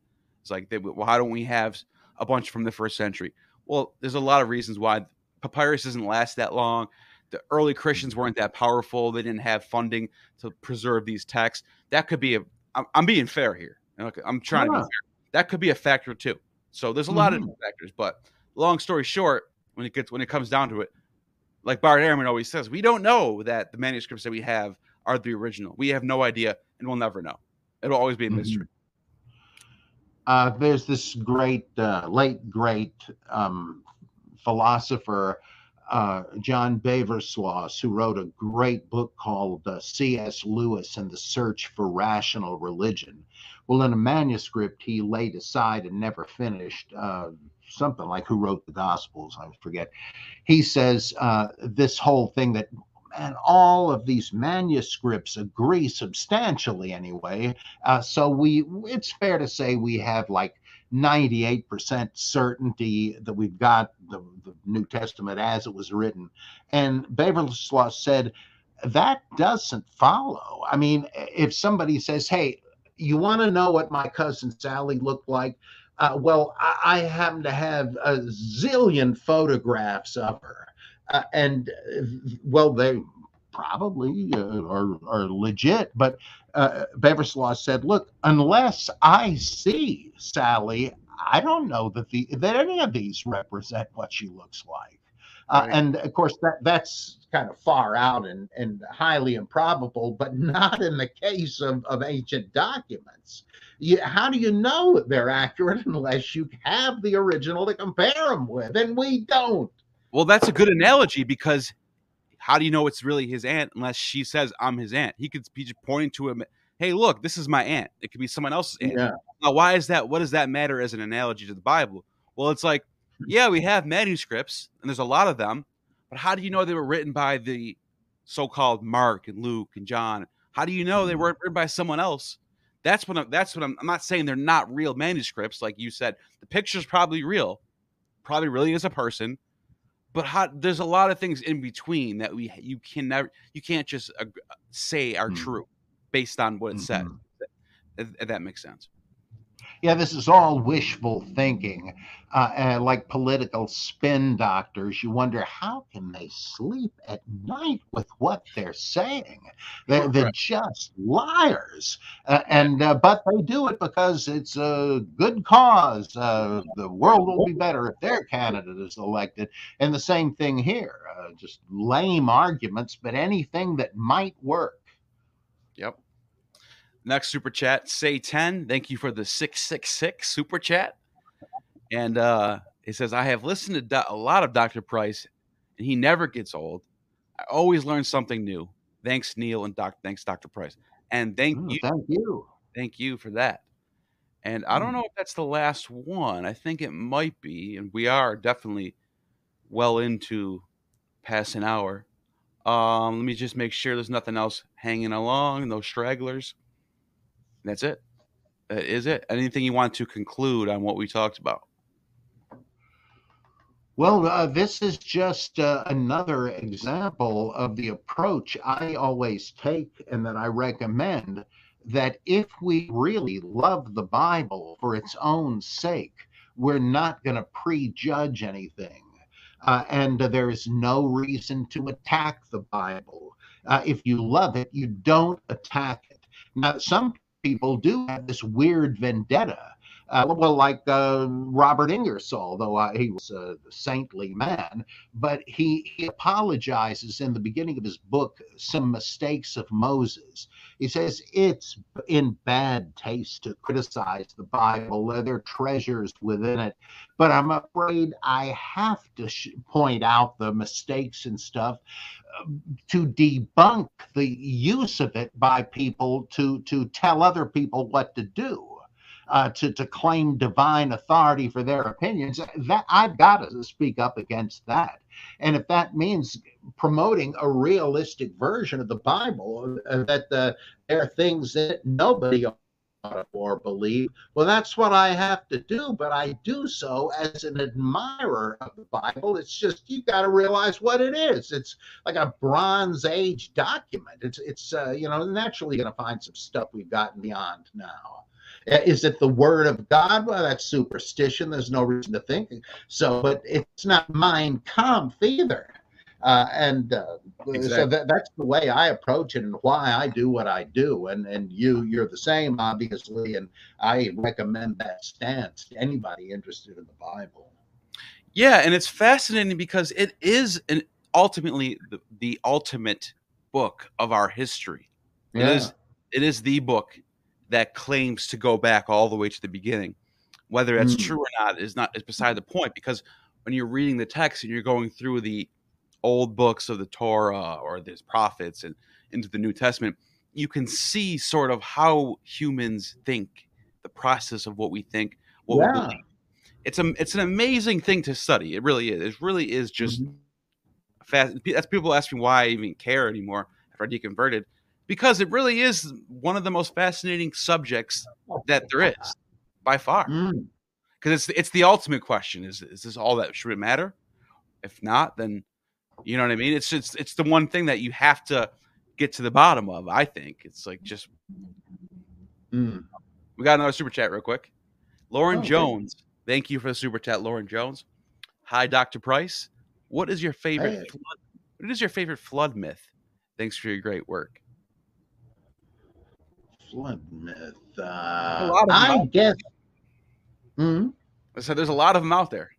It's like, they, how don't we have a bunch from the first century? Well, there's a lot of reasons why papyrus doesn't last that long. The early Christians weren't that powerful. They didn't have funding to preserve these texts. That could be a. I'm, I'm being fair here. Okay, I'm trying to be fair. That could be a factor too. So there's a lot of Mhm. different factors. But long story short, when it gets when it comes down to it, like Bart Ehrman always says, we don't know that the manuscripts that we have are the original. We have no idea, and we'll never know. It'll always be a mystery. Uh, there's this great, uh, late great um, philosopher, uh, John Beversluis, who wrote a great book called uh, C.S. Lewis and the Search for Rational Religion. Well, in a manuscript he laid aside and never finished, uh, something like Who Wrote the Gospels, I forget. He says uh, this whole thing that, man, all of these manuscripts agree substantially anyway. Uh, so we, it's fair to say we have like 98% certainty that we've got the, the New Testament as it was written. And Beversluis said that doesn't follow. I mean, if somebody says, "Hey, you want to know what my cousin Sally looked like?" Uh, well, I, I happen to have a zillion photographs of her, uh, and uh, well, they probably uh, are, are legit. But uh, Beversluis said, "Look, unless I see Sally, I don't know that the that any of these represent what she looks like." Uh, Right. And of course, that that's kind of far out and, and highly improbable, but not in the case of, of ancient documents. You, how do you know they're accurate unless you have the original to compare them with? And we don't. Well, that's a good analogy because how do you know it's really his aunt unless she says I'm his aunt? He could be just pointing to him. Hey, look, this is my aunt. It could be someone else's aunt. Yeah. Now, why is that? What does that matter as an analogy to the Bible? Well, it's like, yeah, we have manuscripts, and there's a lot of them, but how do you know they were written by the so-called Mark and Luke and John? How do you know they Mhm. weren't written by someone else? That's what I'm, that's what I'm. I'm not saying they're not real manuscripts, like you said. The picture's probably real, probably really is a person, but how, there's a lot of things in between that we you can never you can't just uh, say are Mhm. true based on what it said. Mhm. If, if that makes sense. Yeah, this is all wishful thinking, uh, and like political spin doctors. You wonder how can they sleep at night with what they're saying? They're, they're just liars, uh, and uh, but they do it because it's a good cause. Uh, the world will be better if their candidate is elected, and the same thing here. Uh, just lame arguments, but anything that might work. Next super chat, say 10. Thank you for the 666 super chat. And uh it says, I have listened to do- a lot of Dr. Price, and he never gets old. I always learn something new. Thanks, Neil, and doc- thanks, Dr. Price. And thank Mm, you, thank you. thank you for that. And I don't Mm. know if that's the last one. I think it might be, and we are definitely well into past an hour. Um, let me just make sure there's nothing else hanging along, no stragglers. That's it. That is it. Anything you want to conclude on what we talked about? Well, uh, this is just uh, another example of the approach I always take and that I recommend that if we really love the Bible for its own sake, we're not going to prejudge anything. Uh, and uh, there is no reason to attack the Bible. Uh, if you love it, you don't attack it. Now, some people do have this weird vendetta uh, well, like uh, Robert Ingersoll, though uh, he was a saintly man, but he, he apologizes in the beginning of his book, Some Mistakes of Moses. He says it's in bad taste to criticize the Bible, there are treasures within it, but I'm afraid I have to sh- point out the mistakes and stuff uh, to debunk the use of it by people to, to tell other people what to do uh, to to claim divine authority for their opinions. That I've got to speak up against that. And if that means promoting a realistic version of the Bible, uh, that the, there are things that nobody ought to or believe, well, that's what I have to do. But I do so as an admirer of the Bible. It's just you've got to realize what it is. It's like a Bronze Age document. It's it's uh, you know naturally going to find some stuff we've gotten beyond now. Uh, Is it the word of God? Well, that's superstition. There's no reason to think so, but it's not Mein Kampf either. Uh, and uh, so that, that's the way I approach it and why I do what I do. And and you you're the same, obviously. And I recommend that stance to anybody interested in the Bible. Yeah, and it's fascinating because it is an ultimately the, the ultimate book of our history. It is it is the book that claims to go back all the way to the beginning. Whether that's Mm. true or not is not is beside the point because when you're reading the text and you're going through the old books of the Torah or the prophets and into the New Testament, you can see sort of how humans think, the process of what we think, what we believe. It's a it's an amazing thing to study. It really is. It really is just Mhm. fast. That's people ask me why I even care anymore after I deconverted, because it really is one of the most fascinating subjects that there is by far. Mm. Because it's it's the ultimate question: is is this all that should it matter? If not, then you know what I mean. It's it's it's the one thing that you have to get to the bottom of. I think it's like just Mm. we got another super chat real quick. Lauren Oh. Jones, thank you for the super chat, Lauren Jones. Hi, Doctor Price. What is your favorite? Hey. Flood, what is your favorite flood myth? Thanks for your great work. Flood myth. A Uh, lot of I out guess. Mm. So there's a lot of them out there.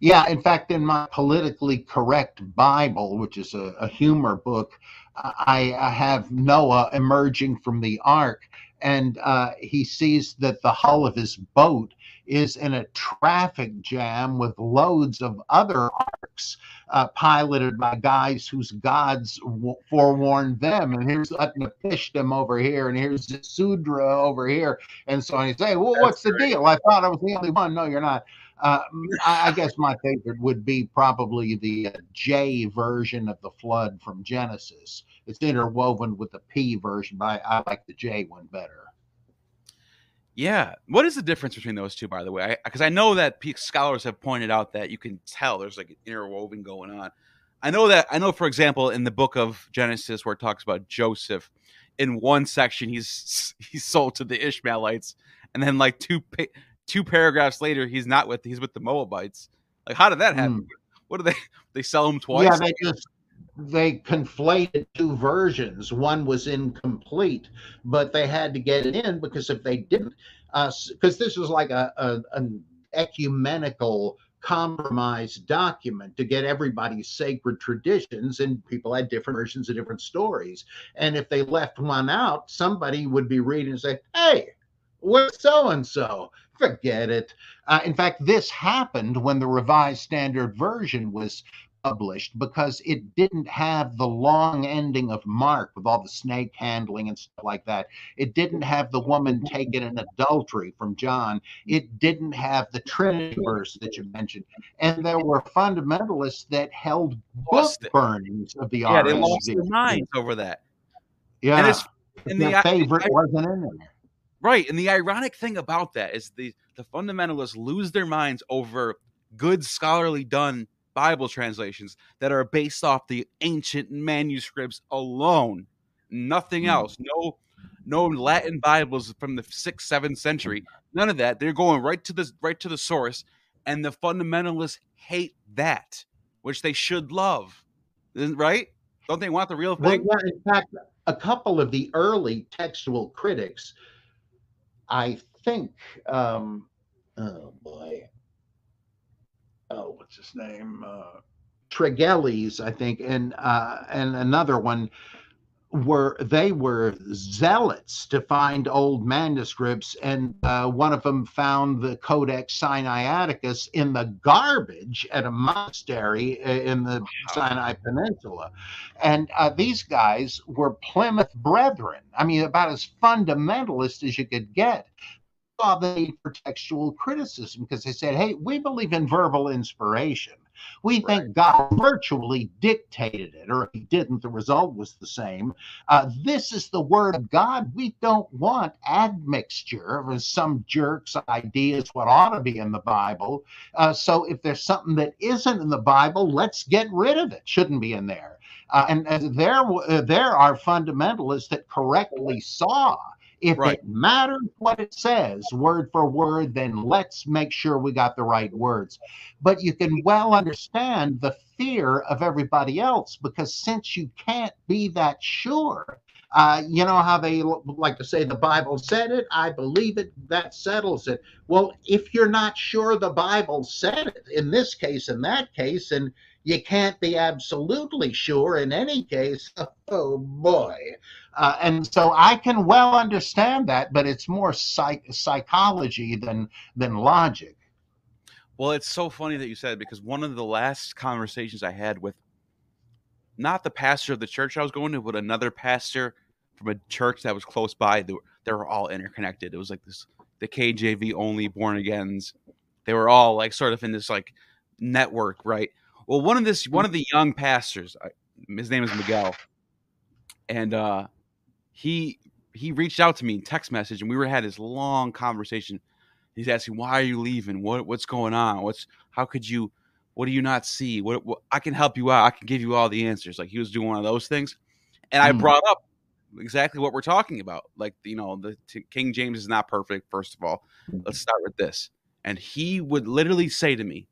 Yeah, in fact, in my politically correct Bible, which is a, a humor book, I, I have Noah emerging from the ark, and uh, he sees that the hull of his boat is in a traffic jam with loads of other arks uh, piloted by guys whose gods w- forewarned them. And here's Utnapishtim over here, and here's Sudra over here, and so on. He's saying, "Well, what's the great. deal? I thought I was the only one. No, you're not." Uh, I, I, guess my favorite would be probably the uh, J version of the flood from Genesis. It's interwoven with the P version, but I, I like the J one better. Yeah. What is the difference between those two, by the way? Because I, I, know that scholars have pointed out that you can tell there's like an interwoven going on. I know that I know, for example, in the book of Genesis, where it talks about Joseph, in one section he's he's sold to the Ishmaelites, and then like two two paragraphs later he's not with he's with the Moabites. Like, how did that happen? Mm. What do they they sell him twice? Yeah, they just they conflated two versions. One was incomplete, but they had to get it in because if they didn't, because uh, this was like a, a an ecumenical compromise document to get everybody's sacred traditions and people had different versions of different stories. And if they left one out somebody would be reading and say hey where's so and so forget it. Uh, in fact this happened when the revised standard version was published because it didn't have the long ending of Mark with all the snake handling and stuff like that. It didn't have the woman taken in adultery from John. It didn't have the Trinity verse that you mentioned. And there were fundamentalists that held book burnings of the Yeah, they lost their minds over that. Yeah. And, it's, and the favorite I, wasn't in there. Right. And the ironic thing about that is the, the fundamentalists lose their minds over good scholarly done Bible translations that are based off the ancient manuscripts alone, nothing mm. else. No, no Latin Bibles from the sixth, seventh century. None of that. They're going right to the right to the source, and the fundamentalists hate that, which they should love, right? Don't they want the real thing? Well, yeah, in fact, a couple of the early textual critics, I think. Um, oh boy, oh, what's his name? Uh, Tregelles, I think, and uh, and another one were they were zealots to find old manuscripts, and uh, one of them found the Codex Sinaiticus in the garbage at a monastery uh, in the Sinai Peninsula, and uh, these guys were Plymouth Brethren. I mean, about as fundamentalist as you could get saw the need for textual criticism because they said, hey, we believe in verbal inspiration. We right. think God virtually dictated it, or if he didn't, the result was the same. Uh, this is the word of God. We don't want admixture of some jerk's ideas what ought to be in the Bible. Uh, so if there's something that isn't in the Bible, let's get rid of it. Shouldn't be in there. Uh, and, and there, uh, there are fundamentalists that correctly saw if right. it matters what it says word for word, then let's make sure we got the right words. But you can well understand the fear of everybody else because since you can't be that sure, uh, you know how they like to say the Bible said it, I believe it, that settles it. Well, if you're not sure the Bible said it, in this case, in that case, and you can't be absolutely sure in any case, oh boy. Uh, and so I can well understand that, but it's more psych- psychology than than logic. Well, it's so funny that you said because one of the last conversations I had with not the pastor of the church I was going to, but another pastor from a church that was close by. They were, they were all interconnected. It was like this the KJV only born agains. They were all like sort of in this like network, right? Well, one of this one of the young pastors, his name is Miguel, and uh, he he reached out to me in text message and we were had this long conversation. He's asking, "Why are you leaving? What what's going on? What's how could you? What do you not see? What, what I can help you out. I can give you all the answers." Like he was doing one of those things, and mm. I brought up exactly what we're talking about. Like you know, the King James is not perfect. First of all, let's start with this. And he would literally say to me,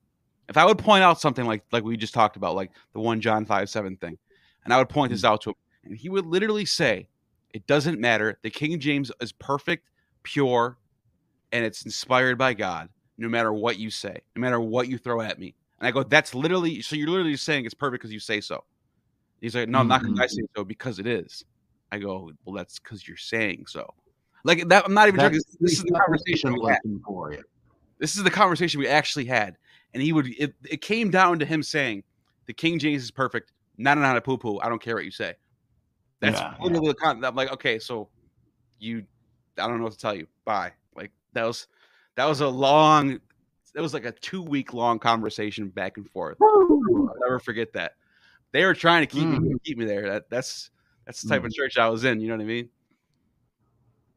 if I would point out something like like we just talked about, like the one John five seven thing, and I would point this mm. out to him, and he would literally say, it doesn't matter. The King James is perfect, pure, and it's inspired by God, no matter what you say, no matter what you throw at me. And I go, that's literally, so you're literally saying it's perfect because you say so. He's like, no, I'm not because I mm-hmm. say so, because it is. I go, well, that's because you're saying so. Like that, I'm not even joking. This, is the conversation we had. For you. This is the conversation we actually had, and he would. It, it came down to him saying, "The King James is perfect. Not on a poo poo. I don't care what you say." That's yeah, literally yeah. the con- I'm like, okay, so you, I don't know what to tell you. Bye. Like that was that was a long it was like a two week long conversation back and forth. I'll never forget that. They were trying to keep mm. me keep me there. That that's that's the type mm. of church I was in. You know what I mean?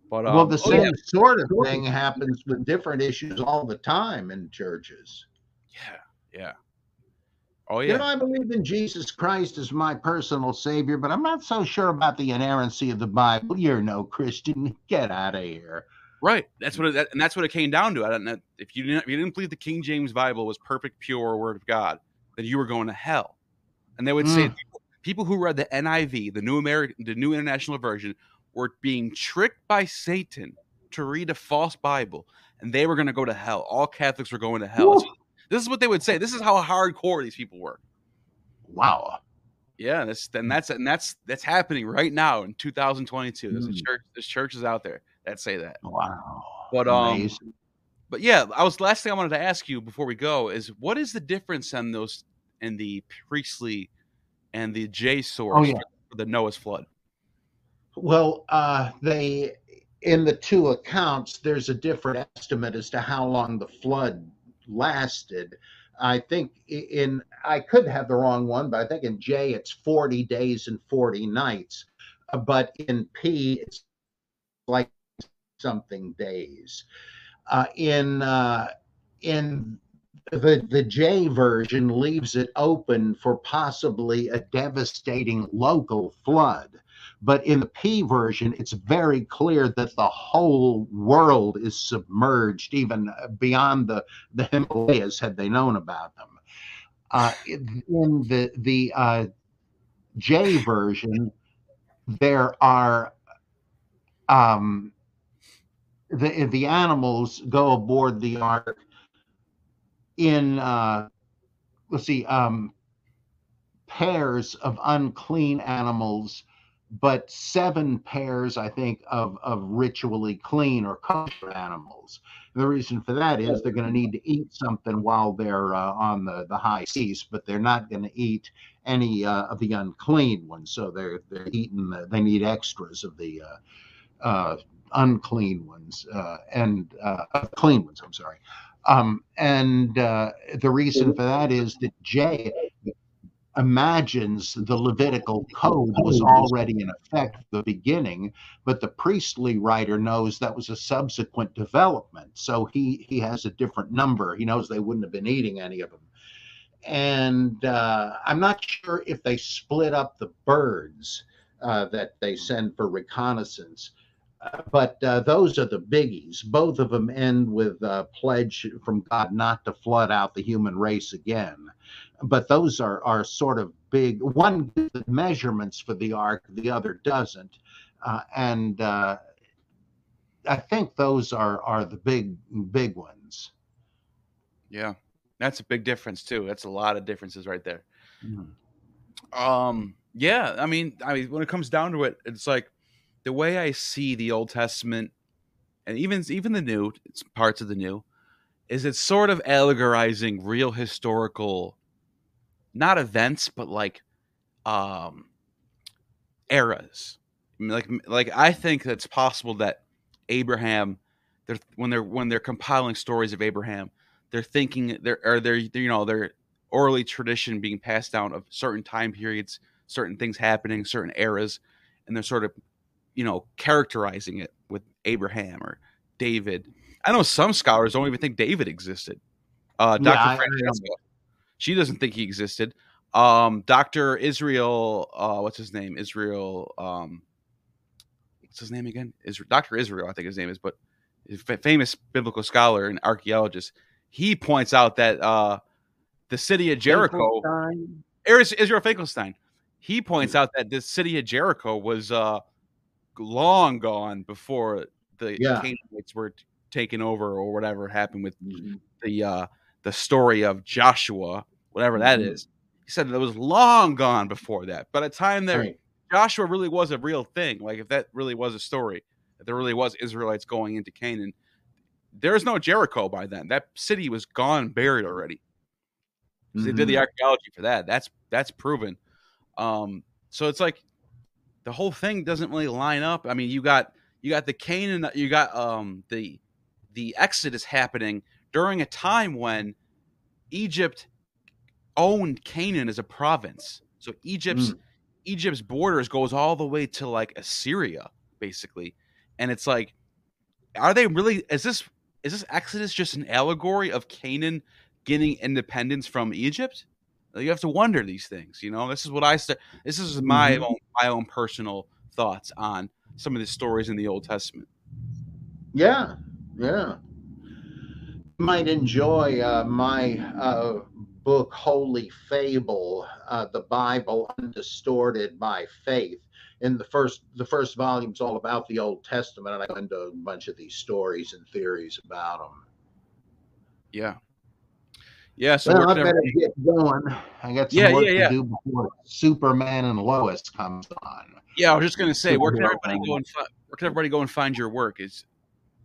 But um, well, the oh, same yeah. sort of thing happens with different issues all the time in churches. Yeah, yeah. Oh yeah. You know, I believe in Jesus Christ as my personal savior, but I'm not so sure about the inerrancy of the Bible. You're no Christian. Get out of here. Right. That's what it, and that's what it came down to. I don't know if you didn't if you didn't believe the King James Bible was perfect, pure word of God, then you were going to hell. And they would mm. say people, people who read the NIV, the New American, the New International Version, were being tricked by Satan to read a false Bible, and they were going to go to hell. All Catholics were going to hell. This is what they would say. This is how hardcore these people were. Wow. Yeah, that's and that's and that's that's happening right now in 2022. There's mm. a hmm. church. There's churches out there that say that. Wow. But um, but yeah, I was last thing I wanted to ask you before we go is what is the difference in those in the priestly and the J source oh, yeah. for the Noah's flood? Well, uh, they in the two accounts, there's a different estimate as to how long the flood lasted. I think in I could have the wrong one, but I think in J it's 40 days and 40 nights. Uh, but in P it's like something days. Uh, in uh, in the the J version leaves it open for possibly a devastating local flood. But in the P version, it's very clear that the whole world is submerged, even beyond the, the Himalayas, had they known about them. Uh, in the the uh, J version, there are um, the the animals go aboard the ark in uh, let's see um, pairs of unclean animals but seven pairs, I think, of, of ritually clean or kosher animals. And the reason for that is they're going to need to eat something while they're uh, on the, the high seas, but they're not going to eat any uh, of the unclean ones. So they're they're eating. The, they need extras of the uh, uh unclean ones uh, and uh, clean ones. I'm sorry. Um, and the reason for that is that J imagines the Levitical code was already in effect at the beginning, but the priestly writer knows that was a subsequent development. So he he has a different number. He knows they wouldn't have been eating any of them. And uh, I'm not sure if they split up the birds uh, that they send for reconnaissance. But uh, those are the biggies. Both of them end with a pledge from God not to flood out the human race again but those are are sort of big. One the measurements for the ark, the other doesn't, uh, and uh, I think those are are the big big ones. Yeah, that's a big difference too. That's a lot of differences right there. Mm-hmm. Um, yeah, I mean, I mean, when it comes down to it, it's like the way I see the Old Testament, and even even the New, parts of the New, is it's sort of allegorizing real historical not events, but like um eras. like like I think it's possible that Abraham they're when they're when they're compiling stories of Abraham, they're thinking they're they're, they're you know they're orally tradition being passed down of certain time periods, certain things happening, certain eras, and they're sort of you know characterizing it with Abraham or David. I know some scholars don't even think David existed. Uh, Dr. Yeah, Francesca, she doesn't think he existed. Um, Doctor Israel, uh, what's his name? Israel. Um, what's his name again? Is Doctor Israel? I think his name is, but famous biblical scholar and archaeologist. He points out that uh, the city of Jericho, Israel Finkelstein, he points out that the city of Jericho was uh, long gone before the yeah. Canaanites were taken over or whatever happened with mm-hmm. the uh, the story of Joshua, whatever that mm-hmm. is. He said it was long gone before that. By the time that right. Joshua really was a real thing, like if that really was a story, if there really was Israelites going into Canaan, there's no Jericho by then. That city was gone, buried already. Mm-hmm. They did the mm-hmm. archaeology for that. That's that's proven. Um, so it's like the whole thing doesn't really line up. I mean, you got you got the Canaan, you got um the the Exodus happening during a time when Egypt owned Canaan as a province. So Egypt's mm. Egypt's borders goes all the way to like Assyria, basically. And it's like, are they really? Is this is this Exodus just an allegory of Canaan getting independence from Egypt? You have to wonder these things. You know, this is what I said. This is my mm-hmm. own my own personal thoughts on some of the stories in the Old Testament. Yeah, yeah. might enjoy uh, my uh, book, Holy Fable, uh, the Bible undistorted by faith. In the first, the first volume is all about the Old Testament, and I go into a bunch of these stories and theories about them. Yeah, yeah. So well, I better get going. I got some yeah, work yeah, yeah. to do before Superman and Lois comes on. Yeah, I was just gonna say, where can everybody go and fi- where can everybody go and find your work? Is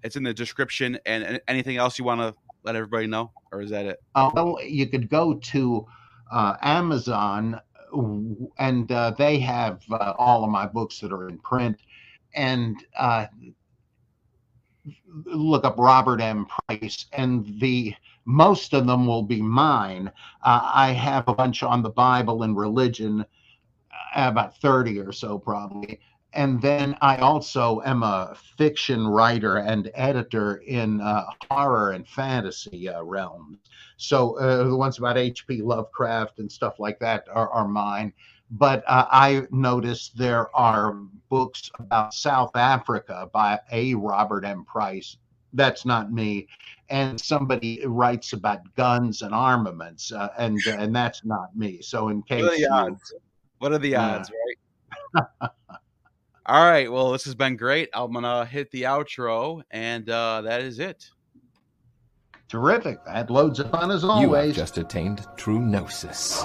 it's in the description, and anything else you want to let everybody know, or is that it? Uh, well, you could go to uh, Amazon, and uh, they have uh, all of my books that are in print, and uh, look up Robert M. Price, and the most of them will be mine. Uh, I have a bunch on the Bible and religion about 30 or so probably and then I also am a fiction writer and editor in uh, horror and fantasy uh, realms. So uh, the ones about H.P. Lovecraft and stuff like that are, are mine. But uh, I noticed there are books about South Africa by a Robert M. Price. That's not me. And somebody writes about guns and armaments, uh, and and that's not me. So in case what are the odds? what are the odds, right? All right. Well, this has been great. I'm gonna hit the outro, and uh, that is it. Terrific. That loads of fun as always. You have just attained true gnosis.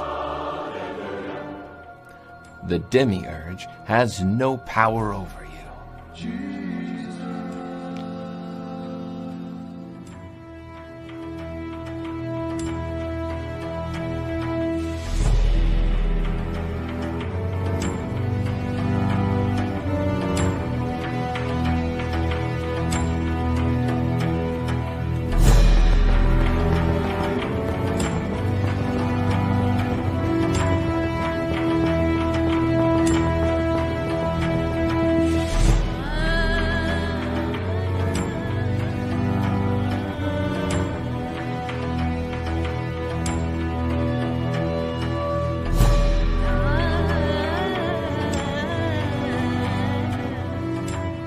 The demiurge has no power over you.